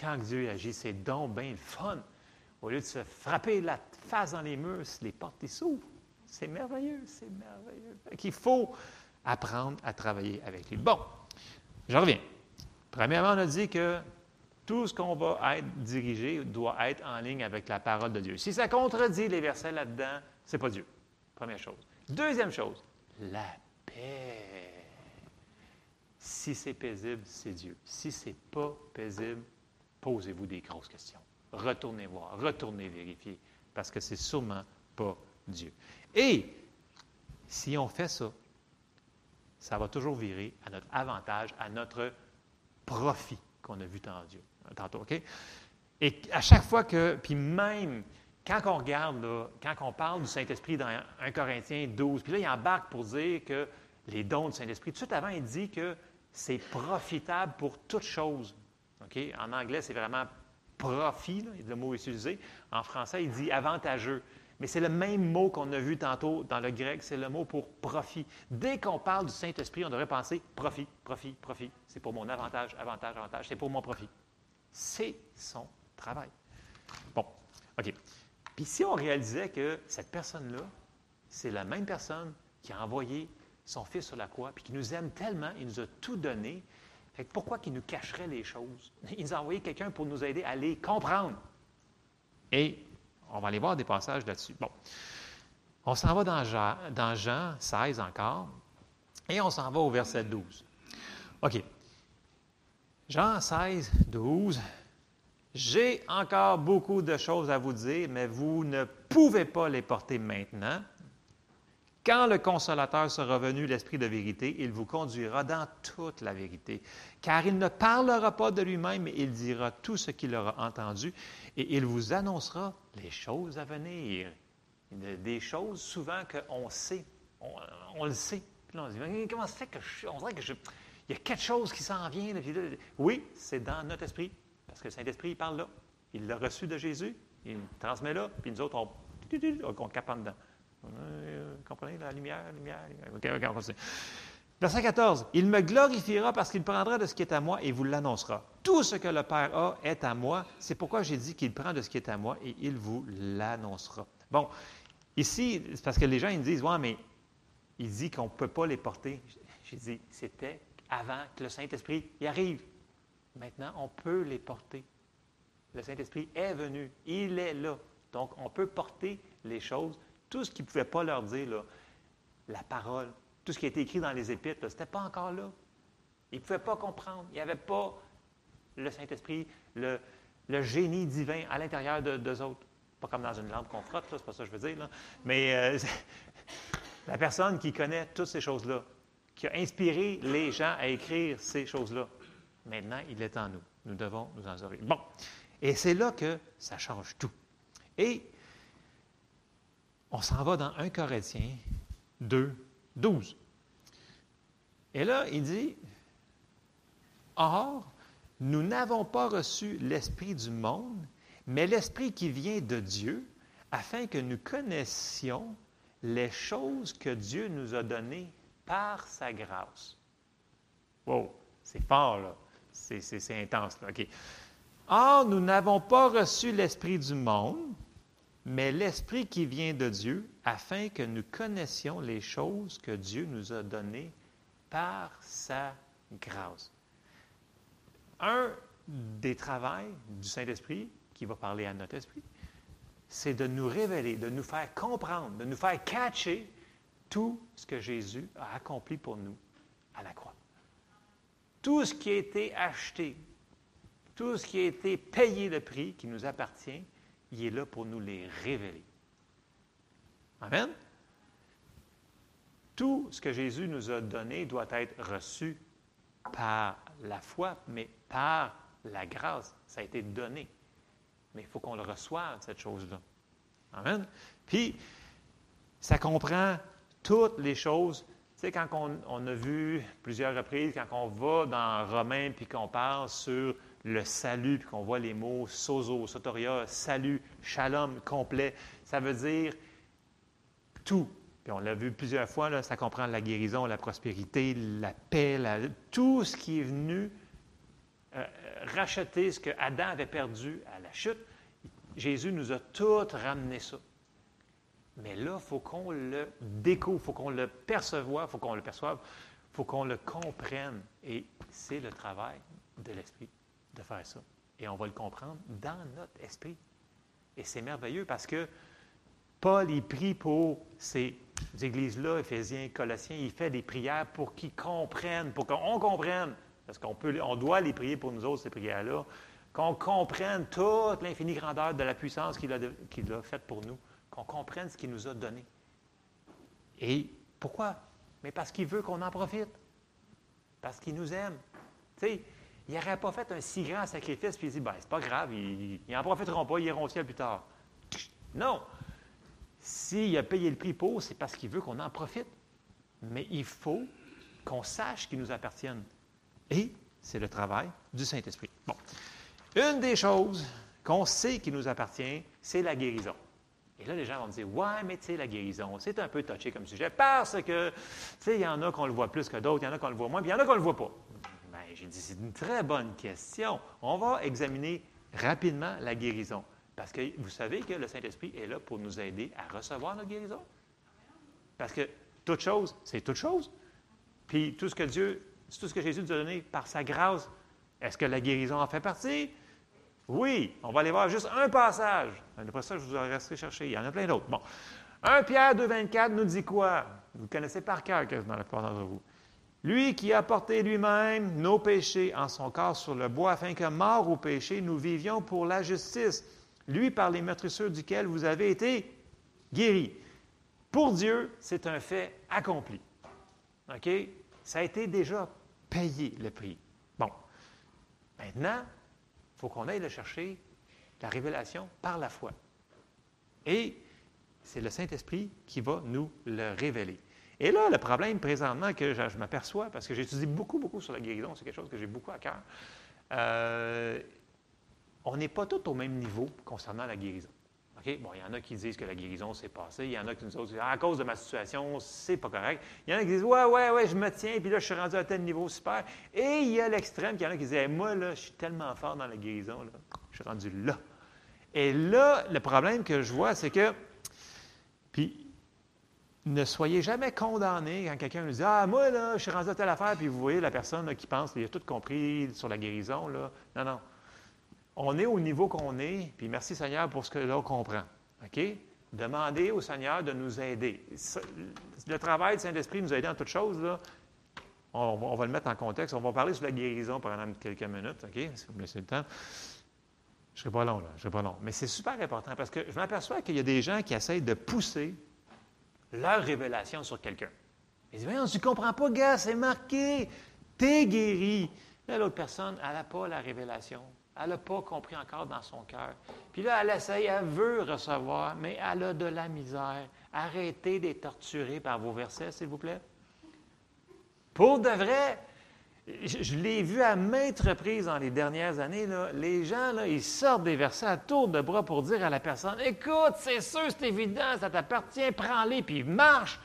quand Dieu agit, c'est donc bien le fun. Au lieu de se frapper la face dans les murs, les portes s'ouvrent. C'est merveilleux, c'est merveilleux. Il faut apprendre à travailler avec lui. Bon, je reviens. Premièrement, on a dit que tout ce qu'on va être dirigé doit être en ligne avec la parole de Dieu. Si ça contredit les versets là-dedans, c'est pas Dieu. Première chose. Deuxième chose, la paix. Si c'est paisible, c'est Dieu. Si c'est pas paisible, posez-vous des grosses questions. Retournez voir, retournez vérifier, parce que c'est sûrement pas Dieu. Et si on fait ça, ça va toujours virer à notre avantage, à notre profit qu'on a vu tantôt. OK? Et à chaque fois que, puis même quand on regarde, quand on parle du Saint-Esprit dans 1 Corinthiens 12, puis là, il embarque pour dire que les dons du Saint-Esprit, tout de suite avant, il dit que c'est profitable pour toute chose. En anglais, c'est vraiment profit, le mot utilisé. En français, il dit avantageux. Mais c'est le même mot qu'on a vu tantôt dans le grec, c'est le mot pour profit. Dès qu'on parle du Saint-Esprit, on devrait penser profit, profit, profit. C'est pour mon avantage, avantage, avantage. C'est pour mon profit. C'est son travail. Bon, OK. Puis si on réalisait que cette personne-là, c'est la même personne qui a envoyé son fils sur la croix, puis qui nous aime tellement, il nous a tout donné, fait pourquoi qu'il nous cacherait les choses? Il nous a envoyé quelqu'un pour nous aider à les comprendre. Et on va aller voir des passages là-dessus. Bon. On s'en va dans Jean, dans Jean 16 encore, et on s'en va au verset 12. OK. Jean 16, 12. J'ai encore beaucoup de choses à vous dire, mais vous ne pouvez pas les porter maintenant. Quand le consolateur sera venu, l'Esprit de vérité, il vous conduira dans toute la vérité, car il ne parlera pas de lui-même, mais il dira tout ce qu'il aura entendu, et il vous annoncera les choses à venir. Des choses souvent qu'on sait, on, le sait. Puis là, on se dit, comment ça fait que je, on dirait que je, il y a quelque chose qui s'en vient. Oui, c'est dans notre esprit. Parce que le Saint-Esprit, il parle là. Il l'a reçu de Jésus, il le transmet là, puis nous autres, on, on cape dedans. Euh, comprenez? La lumière, la lumière. OK, OK, Verset 14. Il me glorifiera parce qu'il prendra de ce qui est à moi et vous l'annoncera. Tout ce que le Père a est à moi. C'est pourquoi j'ai dit qu'il prend de ce qui est à moi et il vous l'annoncera. Bon, ici, c'est parce que les gens ils me disent Ouais, mais il dit qu'on ne peut pas les porter. J'ai dit C'était avant que le Saint-Esprit y arrive. Maintenant, on peut les porter. Le Saint-Esprit est venu, il est là. Donc, on peut porter les choses. Tout ce qu'il ne pouvait pas leur dire, là, la parole, tout ce qui a été écrit dans les Épîtres, ce n'était pas encore là. Ils ne pouvaient pas comprendre. Il n'y avait pas le Saint-Esprit, le, génie divin à l'intérieur d'eux autres. Pas comme dans une lampe qu'on frotte, c'est pas ça que je veux dire. Mais euh, la personne qui connaît toutes ces choses-là, qui a inspiré les gens à écrire ces choses-là, maintenant, il est en nous. Nous devons nous en servir. Bon. Et c'est là que ça change tout. Et on s'en va dans 1 Corinthiens 2, 12. Et là, il dit, Or, nous n'avons pas reçu l'Esprit du monde, mais l'Esprit qui vient de Dieu, afin que nous connaissions les choses que Dieu nous a données par sa grâce. Wow, c'est fort, là. C'est intense, là. OK. Or, nous n'avons pas reçu l'Esprit du monde, mais l'Esprit qui vient de Dieu, afin que nous connaissions les choses que Dieu nous a données par sa grâce. Un des travaux du Saint-Esprit, qui va parler à notre esprit, c'est de nous révéler, de nous faire comprendre, de nous faire catcher tout ce que Jésus a accompli pour nous à la croix. Tout ce qui a été acheté, tout ce qui a été payé le prix qui nous appartient, il est là pour nous les révéler. Amen. Tout ce que Jésus nous a donné doit être reçu par la foi, mais par la grâce. Ça a été donné. Mais il faut qu'on le reçoive, cette chose-là. Amen. Puis, ça comprend toutes les choses. Tu sais, quand on, a vu plusieurs reprises, quand on va dans Romains, puis qu'on parle sur le salut, puis qu'on voit les mots sozo, sotoria, salut, shalom complet, ça veut dire tout. Puis on l'a vu plusieurs fois, là, ça comprend la guérison, la prospérité, la paix, tout ce qui est venu euh, racheter ce que Adam avait perdu à la chute. Jésus nous a tout ramené ça. Mais là, il faut qu'on le découvre, il faut qu'on le perçoive, il faut qu'on le perçoive, il faut qu'on le comprenne. Et c'est le travail de l'Esprit de faire ça. Et on va le comprendre dans notre esprit. Et c'est merveilleux parce que Paul, il prie pour ces églises-là, Éphésiens, Colossiens, il fait des prières pour qu'ils comprennent, pour qu'on comprenne, parce qu'on peut, on doit les prier pour nous autres, ces prières-là, qu'on comprenne toute l'infinie grandeur de la puissance qu'il a, a faite pour nous, qu'on comprenne ce qu'il nous a donné. Et pourquoi? Mais parce qu'il veut qu'on en profite, parce qu'il nous aime. Tu sais, il n'aurait pas fait un si grand sacrifice, puis il dit, ben, c'est pas grave, ils n'en profiteront pas, ils iront au ciel plus tard. Non! S'il a payé le prix pour, c'est parce qu'il veut qu'on en profite. Mais il faut qu'on sache qu'il nous appartienne. Et c'est le travail du Saint-Esprit. Bon. Une des choses qu'on sait qui nous appartient, c'est la guérison. Et là, les gens vont me dire Ouais, mais tu sais, la guérison, c'est un peu touché comme sujet parce que, tu sais, il y en a qu'on le voit plus que d'autres, il y en a qu'on le voit moins, puis il y en a qu'on ne le voit pas. J'ai dit, c'est une très bonne question. On va examiner rapidement la guérison. Parce que vous savez que le Saint-Esprit est là pour nous aider à recevoir notre guérison. Parce que toute chose, c'est toute chose. Puis tout ce que Dieu, tout ce que Jésus nous a donné par sa grâce, est-ce que la guérison en fait partie? Oui. On va aller voir juste un passage. Après ça, je vous resterai chercher. Il y en a plein d'autres. Bon. 1 Pierre 2,24 nous dit quoi? Vous connaissez par cœur quasiment la plupart d'entre vous. Lui qui a porté lui-même nos péchés en son corps sur le bois, afin que, mort au péché, nous vivions pour la justice. Lui par les meurtrissures duquel vous avez été guéris. Pour Dieu, c'est un fait accompli. OK? Ça a été déjà payé, le prix. Bon. Maintenant, il faut qu'on aille le chercher, la révélation, par la foi. Et c'est le Saint-Esprit qui va nous le révéler. Et là, le problème présentement que je, m'aperçois, parce que j'étudie beaucoup, beaucoup sur la guérison, c'est quelque chose que j'ai beaucoup à cœur, euh, on n'est pas tous au même niveau concernant la guérison. OK? Bon, il y en a qui disent que la guérison s'est passée, il y en a qui nous disent à cause de ma situation, c'est pas correct. Il y en a qui disent ouais, ouais, ouais, je me tiens, puis là, je suis rendu à tel niveau super. Et il y a l'extrême, il y en a qui disent moi, là, je suis tellement fort dans la guérison, là, je suis rendu là. Et là, le problème que je vois, c'est que, puis ne soyez jamais condamné quand quelqu'un nous dit Ah, moi, là, je suis rendu à telle affaire, puis vous voyez la personne qui pense qu'il a tout compris sur la guérison. Là. Non, non. On est au niveau qu'on est, puis merci Seigneur pour ce que l'on comprend. OK? Demandez au Seigneur de nous aider. Le travail du Saint-Esprit nous a aidé en toutes choses. Là. On, va le mettre en contexte. On va parler sur la guérison pendant quelques minutes, OK? Si vous me laissez le temps. Je ne serai pas long, là. Je serai pas long. Mais c'est super important parce que je m'aperçois qu'il y a des gens qui essayent de pousser leur révélation sur quelqu'un. Ils disent, voyons, tu ne comprends pas, gars, c'est marqué. T'es guéri. Là, l'autre personne, elle n'a pas la révélation. Elle n'a pas compris encore dans son cœur. Puis là, elle essaye, elle veut recevoir, mais elle a de la misère. Arrêtez d'être torturé par vos versets, s'il vous plaît. Pour de vrai, je, l'ai vu à maintes reprises dans les dernières années, les gens, là, ils sortent des versets à tour de bras pour dire à la personne Écoute, c'est sûr, c'est évident, ça t'appartient, prends-les, puis marche.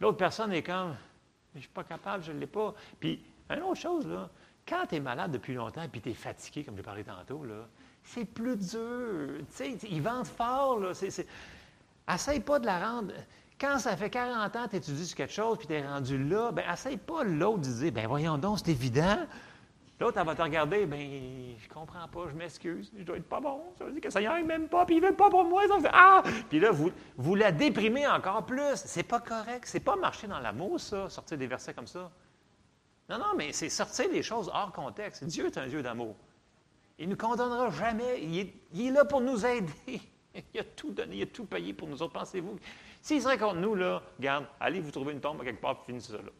L'autre personne est comme Je ne suis pas capable, je ne l'ai pas. Puis, une autre chose, là, quand tu es malade depuis longtemps puis tu es fatigué, comme j'ai parlé tantôt, c'est plus dur. Tu sais, ils vendent fort. Là. Essaye pas de la rendre. Quand ça fait 40 ans que tu étudies quelque chose puis tu es rendu là, bien, essaye pas l'autre de dire ben voyons donc, c'est évident. L'autre, elle va te regarder, ben je comprends pas, je m'excuse, je dois être pas bon. Ça veut dire que ça y est même pas, puis il veut pas pour moi. Ça ah! Puis là, vous, vous la déprimez encore plus. C'est pas correct. C'est pas marcher dans l'amour, ça, sortir des versets comme ça. Non, non, mais c'est sortir les choses hors contexte. Dieu est un Dieu d'amour. Il ne nous condamnera jamais. Il est, là pour nous aider. Il a tout donné, il a tout payé pour nous autres. Pensez-vous. S'il serait contre nous, là, regarde, allez vous trouver une tombe quelque part et finissez ça là.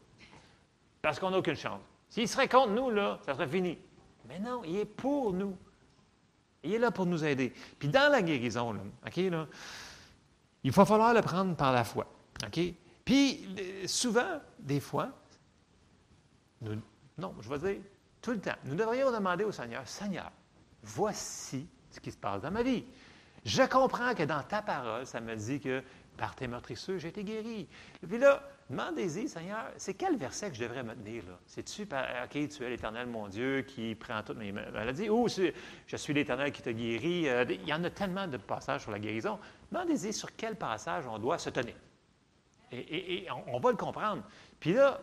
Parce qu'on n'a aucune chance. S'il serait contre nous, là, ça serait fini. Mais non, il est pour nous. Il est là pour nous aider. Puis dans la guérison, là, OK, là, il va falloir le prendre par la foi. OK? Puis souvent, des fois, non, je vais dire tout le temps, nous devrions demander au Seigneur, Seigneur, voici ce qui se passe dans ma vie. Je comprends que dans ta parole, ça me dit que par tes meurtrissures, j'ai été guéri. Puis là, demandez-y, Seigneur, c'est quel verset que je devrais me tenir là? C'est-tu, OK, tu es l'Éternel, mon Dieu, qui prend toutes mes maladies, ou je suis l'Éternel qui t'a guéri? Euh, il y en a tellement de passages sur la guérison. Demandez-y sur quel passage on doit se tenir. Et, on, va le comprendre. Puis là,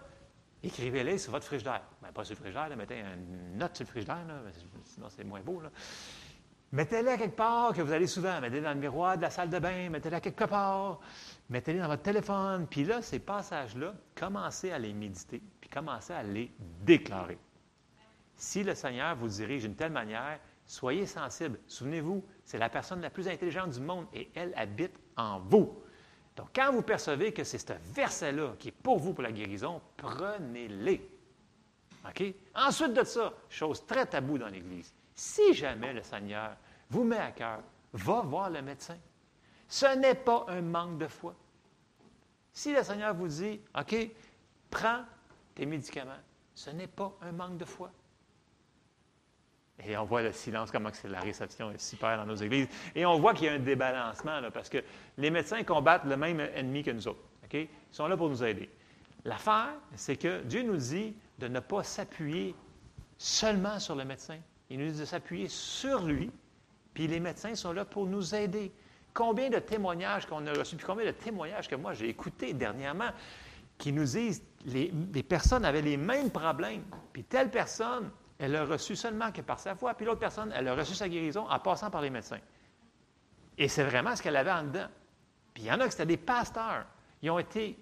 écrivez-les sur votre frigidaire. Ben, pas sur le frigidaire, mettez une note sur le frigidaire, sinon c'est moins beau. Mettez-les quelque part que vous allez souvent. Mettez-les dans le miroir de la salle de bain, mettez-les quelque part, mettez-les dans votre téléphone. Puis là, ces passages-là, commencez à les méditer, puis commencez à les déclarer. Si le Seigneur vous dirige d'une telle manière, soyez sensible. Souvenez-vous, c'est la personne la plus intelligente du monde et elle habite en vous. Donc, quand vous percevez que c'est ce verset-là qui est pour vous pour la guérison, prenez-les. OK? Ensuite de ça, chose très taboue dans l'Église, si jamais le Seigneur vous met à cœur, va voir le médecin. Ce n'est pas un manque de foi. Si le Seigneur vous dit, OK, prends tes médicaments, ce n'est pas un manque de foi. Et on voit le silence, comment que la réception est super dans nos églises. Et on voit qu'il y a un débalancement, parce que les médecins combattent le même ennemi que nous autres. Ils sont là pour nous aider. L'affaire, c'est que Dieu nous dit de ne pas s'appuyer seulement sur le médecin. Il nous dit de s'appuyer sur lui, puis les médecins sont là pour nous aider. Combien de témoignages qu'on a reçus, puis combien de témoignages que moi j'ai écoutés dernièrement qui nous disent les, les personnes avaient les mêmes problèmes, puis telle personne elle l'a reçu seulement que par sa foi, puis l'autre personne, elle a reçu sa guérison en passant par les médecins. Et c'est vraiment ce qu'elle avait en dedans. Puis il y en a qui c'était des pasteurs. Ils ont été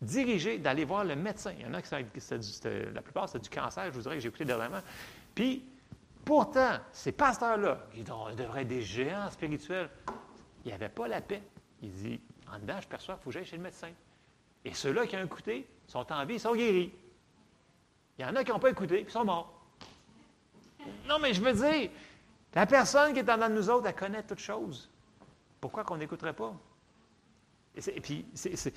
dirigés d'aller voir le médecin. Il y en a qui c'était, la plupart, c'était du cancer, je vous dirais, que j'ai écouté dernièrement. Puis, pourtant, ces pasteurs-là, qui devraient être des géants spirituels, ils n'avaient pas la paix. Il dit, en dedans, je perçois qu'il faut que chez le médecin. Et ceux-là qui ont écouté sont en vie, ils sont guéris. Il y en a qui n'ont pas écouté, puis ils sont morts. Non, mais je veux dire, la personne qui est en de nous autres, elle connaît toutes choses. Pourquoi qu'on n'écouterait pas? Et, puis, c'est, tu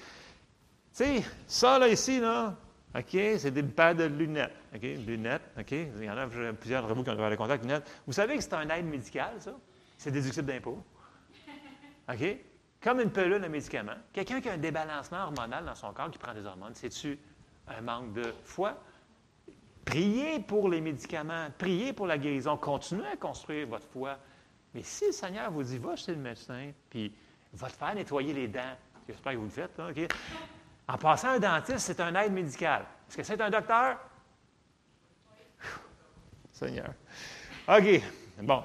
sais, ça là ici, là, OK, c'est des paires de lunettes. OK, lunettes, OK? Il y en a plusieurs d'entre vous qui ont le contact lunettes. Vous savez que c'est un aide médical, ça? C'est déductible d'impôt. OK? Comme une pelule de médicament. Quelqu'un qui a un débalancement hormonal dans son corps, qui prend des hormones, c'est-tu un manque de foi? Priez pour les médicaments, priez pour la guérison, continuez à construire votre foi. Mais si le Seigneur vous dit, va chez le médecin, puis va te faire nettoyer les dents, j'espère que vous le faites, hein, En passant, un dentiste, c'est un aide médical. Est-ce que c'est un docteur? Seigneur. OK. Bon.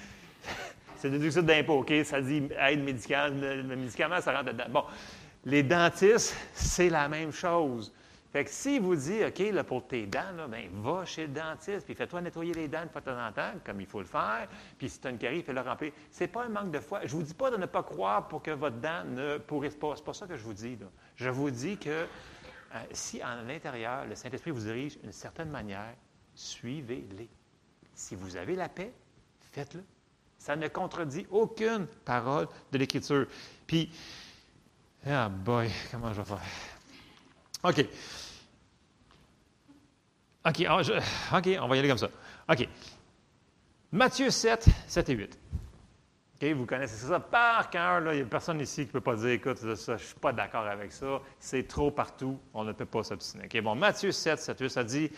c'est déductible d'impôt, OK? Ça dit aide médicale, le médicament, ça rentre dedans. Bon, les dentistes, c'est la même chose. Fait que s'il vous dit, OK, là, pour tes dents, là, ben, va chez le dentiste, puis fais-toi nettoyer les dents de temps en temps, comme il faut le faire, puis si tu as une carie, fais-le remplir. Ce n'est pas un manque de foi. Je vous dis pas de ne pas croire pour que votre dent ne pourrisse pas. Ce n'est pas ça que je vous dis. Je vous dis que euh, si en l'intérieur, le Saint-Esprit vous dirige d'une certaine manière, suivez-les. Si vous avez la paix, faites-le. Ça ne contredit aucune parole de l'Écriture. Puis, ah boy, comment je vais faire? OK. OK, OK, on va y aller comme ça. OK. Matthieu 7, 7 et 8. Vous connaissez ça par cœur. Il n'y a personne ici qui ne peut pas dire, écoute, je ne suis pas d'accord avec ça. C'est trop partout. On ne peut pas s'obstiner. Bon, Matthieu 7, 7, 8, ça dit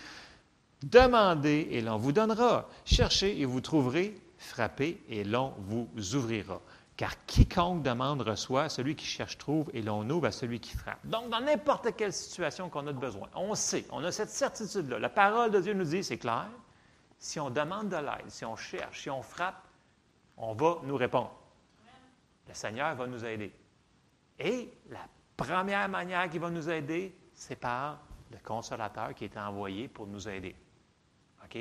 Demandez et l'on vous donnera. Cherchez et vous trouverez. Frappez et l'on vous ouvrira. Car quiconque demande reçoit, celui qui cherche trouve, et l'on ouvre à celui qui frappe. Donc, dans n'importe quelle situation qu'on a de besoin, on sait, on a cette certitude-là. La parole de Dieu nous dit, c'est clair, si on demande de l'aide, si on cherche, si on frappe, on va nous répondre. Le Seigneur va nous aider. Et la première manière qu'il va nous aider, c'est par le consolateur qui est envoyé pour nous aider. OK?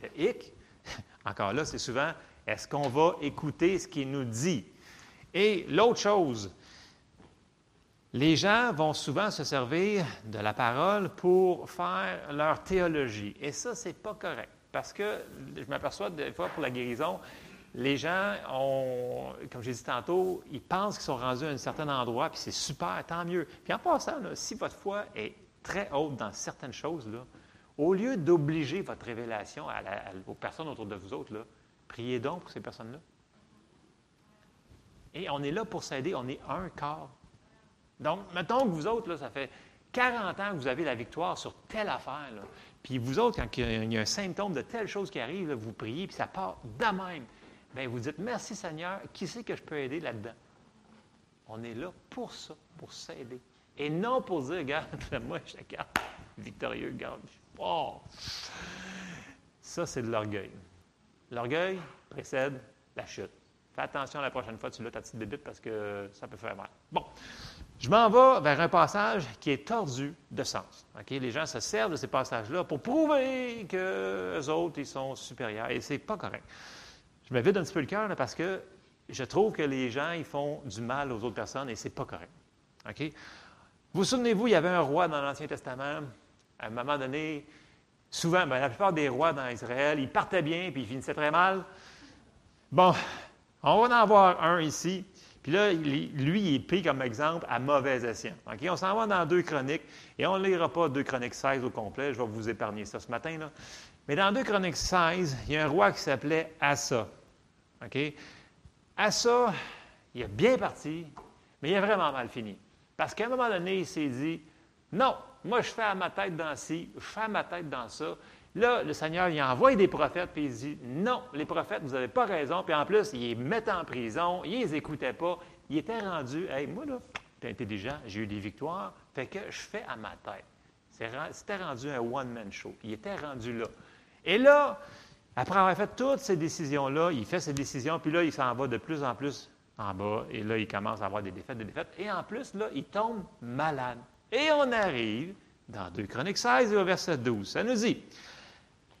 Le hic, encore là, c'est souvent est-ce qu'on va écouter ce qu'il nous dit? Et l'autre chose, les gens vont souvent se servir de la parole pour faire leur théologie. Et ça, ce n'est pas correct. Parce que je m'aperçois des fois pour la guérison, les gens comme j'ai dit tantôt, ils pensent qu'ils sont rendus à un certain endroit, puis c'est super, tant mieux. Puis en passant, si votre foi est très haute dans certaines choses, au lieu d'obliger votre révélation aux personnes autour de vous autres, Priez donc pour ces personnes-là. Et on est là pour s'aider, on est un corps. Donc, mettons que vous autres, ça fait 40 ans que vous avez la victoire sur telle affaire, puis vous autres, quand il y a un symptôme de telle chose qui arrive, vous priez, puis ça part de même. Bien, vous dites, merci Seigneur, qui c'est que je peux aider là-dedans? On est là pour ça, pour s'aider. Et non pour dire, regarde, moi, je suis victorieux, regarde. Oh! Ça, c'est de l'orgueil. L'orgueil précède la chute. Fais attention la prochaine fois, tu l'as ta petite bébite parce que ça peut faire mal. Bon, je m'en vais vers un passage qui est tordu de sens. Les gens se servent de ces passages-là pour prouver que autres, ils sont supérieurs. Et ce n'est pas correct. Je me vide un petit peu le cœur parce que je trouve que les gens, ils font du mal aux autres personnes et ce n'est pas correct. OK? Vous, vous souvenez-vous, il y avait un roi dans l'Ancien Testament. À un moment donné, Souvent, ben, la plupart des rois dans Israël, ils partaient bien puis ils finissaient très mal. Bon, on va en avoir un ici. Puis là, lui, il est pris comme exemple à mauvais escient. On s'en va dans deux chroniques et on ne lira pas deux chroniques 16 au complet. Je vais vous épargner ça ce matin. Là. Mais dans deux chroniques 16, il y a un roi qui s'appelait Assa. OK? Assa, il a bien parti, mais il a vraiment mal fini. Parce qu'à un moment donné, il s'est dit Non, moi, je fais à ma tête dans ci, je fais à ma tête dans ça. Là, le Seigneur, il envoie des prophètes, puis il dit Non, les prophètes, vous n'avez pas raison. Puis en plus, il les met en prison, il les écoutait pas. Il était rendu Hey, moi, là, tu es intelligent, j'ai eu des victoires, fait que je fais à ma tête. C'était rendu un one-man show. Il était rendu là. Et là, après avoir fait toutes ces décisions-là, il fait ses décisions, puis là, il s'en va de plus en plus en bas, et là, il commence à avoir des défaites, des défaites. Et en plus, là, il tombe malade. Et on arrive dans 2 Chroniques 16 au verset 12. Ça nous dit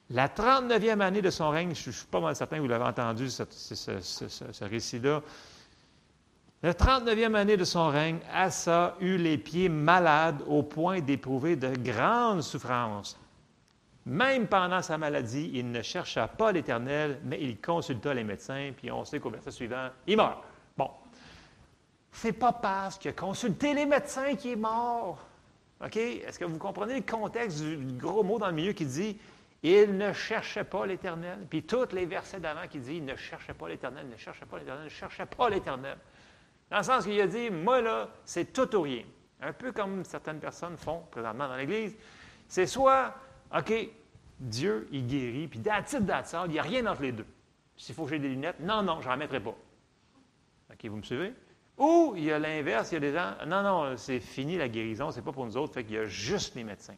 La 39e année de son règne, je ne suis pas mal certain que vous l'avez entendu, ce, récit-là. La 39e année de son règne, Assa eut les pieds malades au point d'éprouver de grandes souffrances. Même pendant sa maladie, il ne chercha pas l'Éternel, mais il consulta les médecins, puis on sait qu'au verset suivant, il meurt. Bon, c'est pas parce qu'il a consulté les médecins qu'il est mort. OK? Est-ce que vous comprenez le contexte du gros mot dans le milieu qui dit Il ne cherchait pas l'Éternel? Puis tous les versets d'avant qui disent Il ne cherchait pas l'Éternel, ne cherchait pas l'Éternel, ne cherchait pas l'Éternel. Dans le sens qu'il a dit Moi, là, c'est tout ou rien. Un peu comme certaines personnes font présentement dans l'Église. C'est soit, OK, Dieu, il guérit, puis d'attitude d'attitude, il n'y a rien entre les deux. S'il faut que j'ai des lunettes, non, non, je n'en mettrai pas. OK, vous me suivez? Ou il y a l'inverse, il y a des gens, non, non, c'est fini la guérison, c'est pas pour nous autres, fait qu'il y a juste les médecins.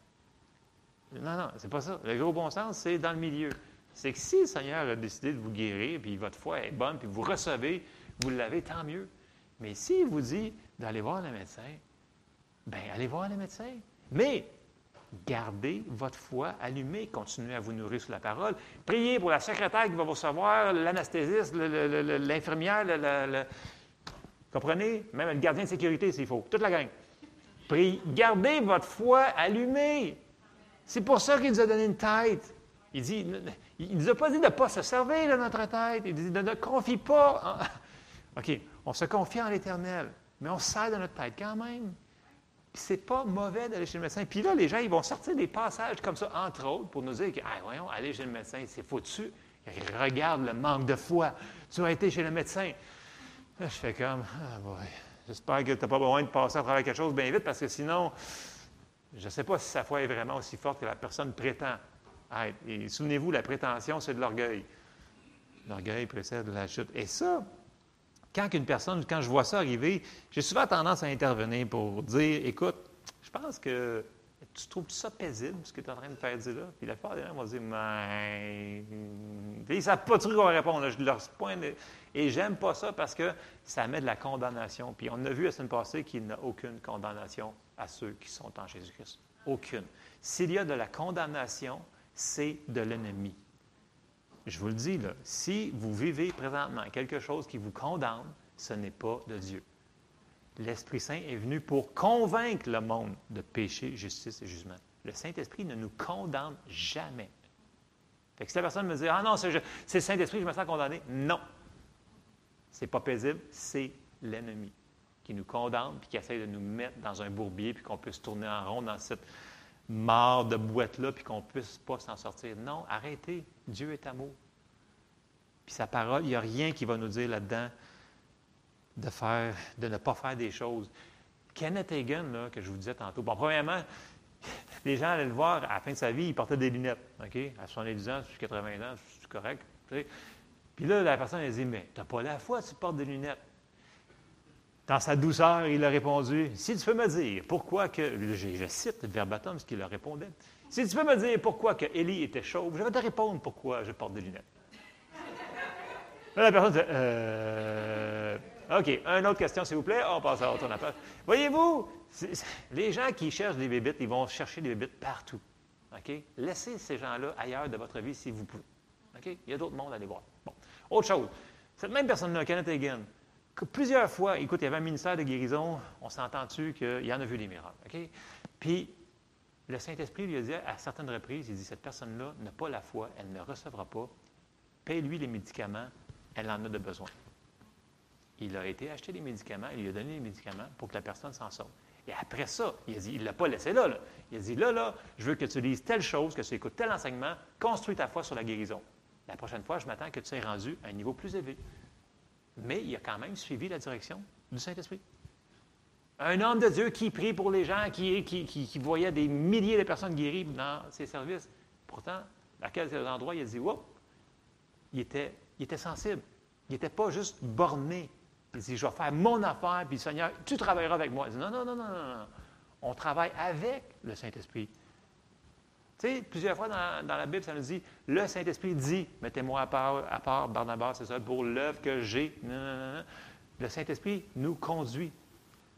Non, non, c'est pas ça. Le gros bon sens, c'est dans le milieu. c'est que si le Seigneur a décidé de vous guérir, puis votre foi est bonne, puis vous recevez, vous l'avez, tant mieux. Mais s'il vous dit d'aller voir le médecin, bien, allez voir le médecin. Mais gardez votre foi allumée, continuez à vous nourrir sur la parole. Priez pour la secrétaire qui va vous recevoir, l'anesthésiste, l'infirmière, le, comprenez? Même le gardien de sécurité s'il faut, toute la gang. Priez, gardez votre foi allumée. C'est pour ça qu'il nous a donné une tête. Il dit, il ne nous a pas dit de ne pas se servir de notre tête. Il dit de ne confie pas. OK, on se confie en l'Éternel, mais on se sert de notre tête quand même. C'est pas mauvais d'aller chez le médecin. Puis là, les gens, ils vont sortir des passages comme ça, entre autres, pour nous dire que, ah, voyons, aller chez le médecin, c'est foutu. Regarde le manque de foi. Tu as été chez le médecin. Là, je fais comme, ah, boy. J'espère que tu n'as pas besoin de passer à travers quelque chose bien vite, parce que sinon, je ne sais pas si sa foi est vraiment aussi forte que la personne prétend. Et souvenez-vous, la prétention, c'est de l'orgueil. L'orgueil précède la chute. Et ça, quand une personne, quand je vois ça arriver, j'ai souvent tendance à intervenir pour dire Écoute, je pense que tu trouves ça paisible, ce que tu es en train de faire dire là? Puis la plupart des gens vont dire Mais. Ils ne savent pas trop quoi répondre. Je leur pointe. Et j'aime pas ça parce que ça met de la condamnation. Puis on a vu la semaine passée qu'il n'y a aucune condamnation à ceux qui sont en Jésus-Christ. Aucune. S'il y a de la condamnation, c'est de l'ennemi. Je vous le dis, là, si vous vivez présentement quelque chose qui vous condamne, ce n'est pas de Dieu. L'Esprit Saint est venu pour convaincre le monde de péché, justice et jugement. Le Saint-Esprit ne nous condamne jamais. Fait que si la personne me dit Ah non, c'est le Saint-Esprit, je me sens condamné. Non. Ce n'est pas paisible, c'est l'ennemi qui nous condamne puis qui essaie de nous mettre dans un bourbier puis qu'on puisse tourner en rond dans cette mare de boîte-là puis qu'on ne puisse pas s'en sortir. Non, arrêtez. Dieu est amour. Puis sa parole, il n'y a rien qui va nous dire là-dedans de, faire, de ne pas faire des choses. Kenneth Hagan, là, que je vous disais tantôt, bon, premièrement, les gens allaient le voir à la fin de sa vie, il portait des lunettes. OK? À 70 ans, 80 ans, c'est correct. Puis là, la personne, elle dit Mais tu n'as pas la foi, tu portes des lunettes. Dans sa douceur, il a répondu Si tu peux me dire pourquoi que. Je, cite verbatim ce qu'il leur répondait. Si tu peux me dire pourquoi que Élie était chauve, je vais te répondre pourquoi je porte des lunettes. La personne dit euh, OK, une autre question, s'il vous plaît. on passe à autre affaire. Voyez-vous, les gens qui cherchent des bébites, ils vont chercher des bébites partout. OK? Laissez ces gens-là ailleurs de votre vie si vous pouvez. OK? Il y a d'autres mondes à aller voir. Bon. Autre chose. Cette même personne-là, Kenneth Hagan, plusieurs fois, écoute, il y avait un ministère de guérison, on s'entend-tu qu'il y en a vu des miracles. OK? Puis, le Saint-Esprit lui a dit à certaines reprises, il dit, cette personne-là n'a pas la foi, elle ne recevra pas, paye-lui les médicaments, elle en a de besoin. Il a été acheter des médicaments, il lui a donné les médicaments pour que la personne s'en sorte. Et après ça, il a dit, il ne l'a pas laissé là, là, Il a dit, là, là, je veux que tu lises telle chose, que tu écoutes tel enseignement, construis ta foi sur la guérison. La prochaine fois, je m'attends que tu sois rendu à un niveau plus élevé. Mais il a quand même suivi la direction du Saint-Esprit. Un homme de Dieu qui prie pour les gens, qui, voyait des milliers de personnes guéries dans ses services. Pourtant, à quelques endroits, il a dit Wow! Il était, il était sensible. Il n'était pas juste borné. Il dit Je vais faire mon affaire, puis Seigneur, tu travailleras avec moi. Il dit Non, non, non, non, non. On travaille avec le Saint-Esprit. Tu sais, plusieurs fois dans, la Bible, ça nous dit Le Saint-Esprit dit Mettez-moi à part, à part Barnabas, c'est ça, pour l'œuvre que j'ai. Le Saint-Esprit nous conduit.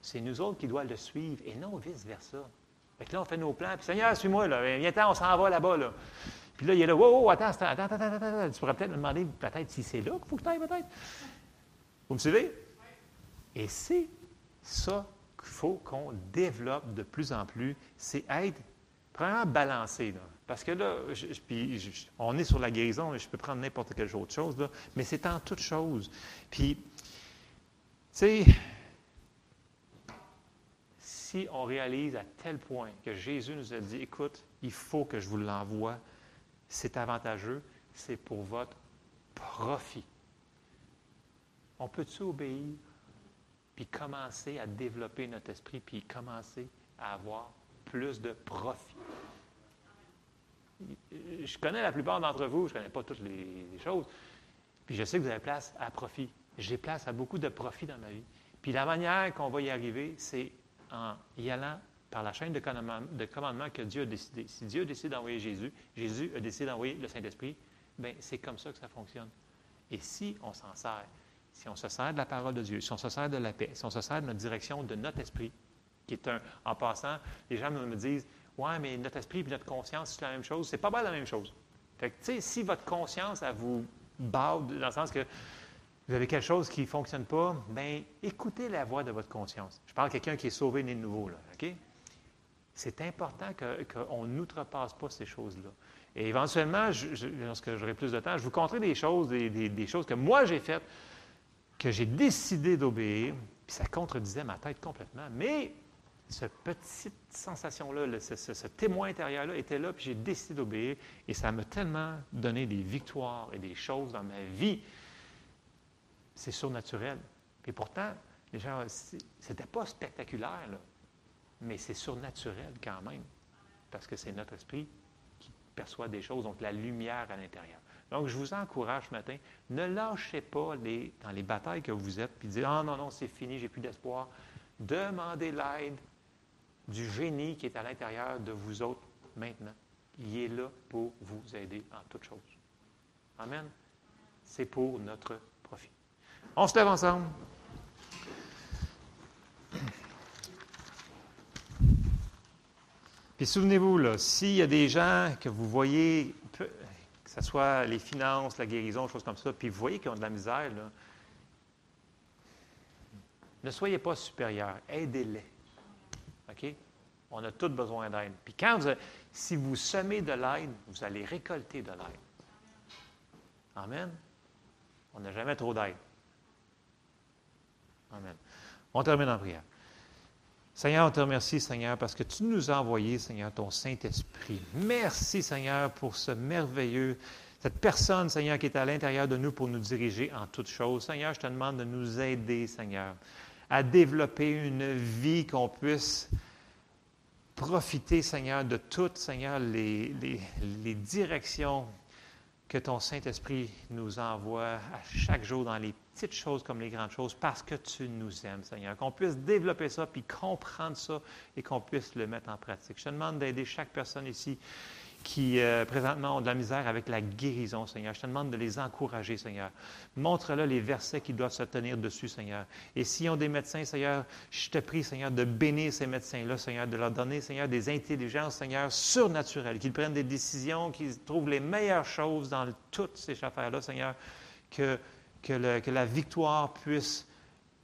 C'est nous autres qui doivent le suivre et non vice-versa. Fait que là, on fait nos plans. Puis, Seigneur, suis-moi, là. Viens-t'en, on s'en va là-bas, là. Puis là, il est là, wow, wow attends, attends, attends, attends, attends. Tu pourrais peut-être me demander, peut-être, si c'est là qu'il faut que tu ailles, peut-être. Vous me suivez? Et c'est ça qu'il faut qu'on développe de plus en plus, c'est être vraiment balancé. Parce que là, puis, on est sur la guérison, je peux prendre n'importe quelle autre chose, là, mais c'est en toute chose. Puis, tu sais, on réalise à tel point que Jésus nous a dit, écoute, il faut que je vous l'envoie, c'est avantageux, c'est pour votre profit. On peut-tu obéir, puis commencer à développer notre esprit, puis commencer à avoir plus de profit? Je connais la plupart d'entre vous, je ne connais pas toutes les choses, puis je sais que vous avez place à profit. J'ai place à beaucoup de profit dans ma vie. Puis la manière qu'on va y arriver, c'est en y allant par la chaîne de commandement, que Dieu a décidé. Si Dieu a décidé d'envoyer Jésus, Jésus a décidé d'envoyer le Saint-Esprit, bien, c'est comme ça que ça fonctionne. Et si on s'en sert, si on se sert de la parole de Dieu, si on se sert de la paix, si on se sert de notre direction, de notre esprit, qui est un, en passant, les gens me disent, ouais, mais notre esprit et notre conscience, c'est la même chose. C'est pas mal la même chose. Fait que, tu sais, si votre conscience, elle vous baude, dans le sens que vous avez quelque chose qui ne fonctionne pas, bien, écoutez la voix de votre conscience. Je parle de quelqu'un qui est sauvé, né de nouveau, là, OK? C'est important qu'on n'outrepasse pas ces choses-là. Et éventuellement, lorsque j'aurai plus de temps, je vous conterai des choses, des, choses que moi j'ai faites, que j'ai décidé d'obéir, puis ça contredisait ma tête complètement. Mais cette petite sensation-là, ce, ce, témoin intérieur-là était là, puis j'ai décidé d'obéir, et ça m'a tellement donné des victoires et des choses dans ma vie. C'est surnaturel. Et pourtant, les gens, c'était pas spectaculaire, mais c'est surnaturel quand même, parce que c'est notre esprit qui perçoit des choses, donc la lumière à l'intérieur. Donc, je vous encourage ce matin, ne lâchez pas dans les batailles que vous êtes, puis dire, ah non, non, c'est fini, j'ai plus d'espoir. Demandez l'aide du génie qui est à l'intérieur de vous autres maintenant. Il est là pour vous aider en toutes choses. Amen. C'est pour notre profit. On se lève ensemble. Puis souvenez-vous, s'il y a des gens que vous voyez, que ce soit les finances, la guérison, choses comme ça, puis vous voyez qu'ils ont de la misère, ne soyez pas supérieurs, aidez-les. OK? On a tous besoin d'aide. Puis quand vous, si vous semez de l'aide, vous allez récolter de l'aide. Amen? On n'a jamais trop d'aide. Amen. On termine en prière. Seigneur, on te remercie, Seigneur, parce que tu nous as envoyé, Seigneur, ton Saint-Esprit. Merci, Seigneur, pour ce merveilleux, cette personne, Seigneur, qui est à l'intérieur de nous pour nous diriger en toutes choses. Seigneur, je te demande de nous aider, Seigneur, à développer une vie qu'on puisse profiter, Seigneur, de toutes, Seigneur, les, directions que ton Saint-Esprit nous envoie à chaque jour dans les petites choses comme les grandes choses, parce que tu nous aimes, Seigneur. Qu'on puisse développer ça, puis comprendre ça, et qu'on puisse le mettre en pratique. Je te demande d'aider chaque personne ici qui euh, présentement ont de la misère avec la guérison, Seigneur. Je te demande de les encourager, Seigneur. Montre-leur les versets qui doivent se tenir dessus, Seigneur. Et s'ils ont des médecins, Seigneur, je te prie, Seigneur, de bénir ces médecins-là, Seigneur, de leur donner, Seigneur, des intelligences, Seigneur, surnaturelles, qu'ils prennent des décisions, qu'ils trouvent les meilleures choses dans toutes ces affaires-là, Seigneur, que, que, la victoire puisse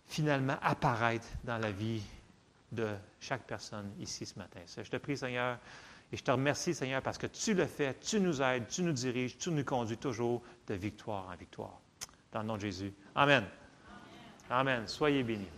finalement apparaître dans la vie de chaque personne ici ce matin. Je te prie, Seigneur, et je te remercie, Seigneur, parce que tu le fais, tu nous aides, tu nous diriges, tu nous conduis toujours de victoire en victoire. Dans le nom de Jésus. Amen. Amen. Soyez bénis.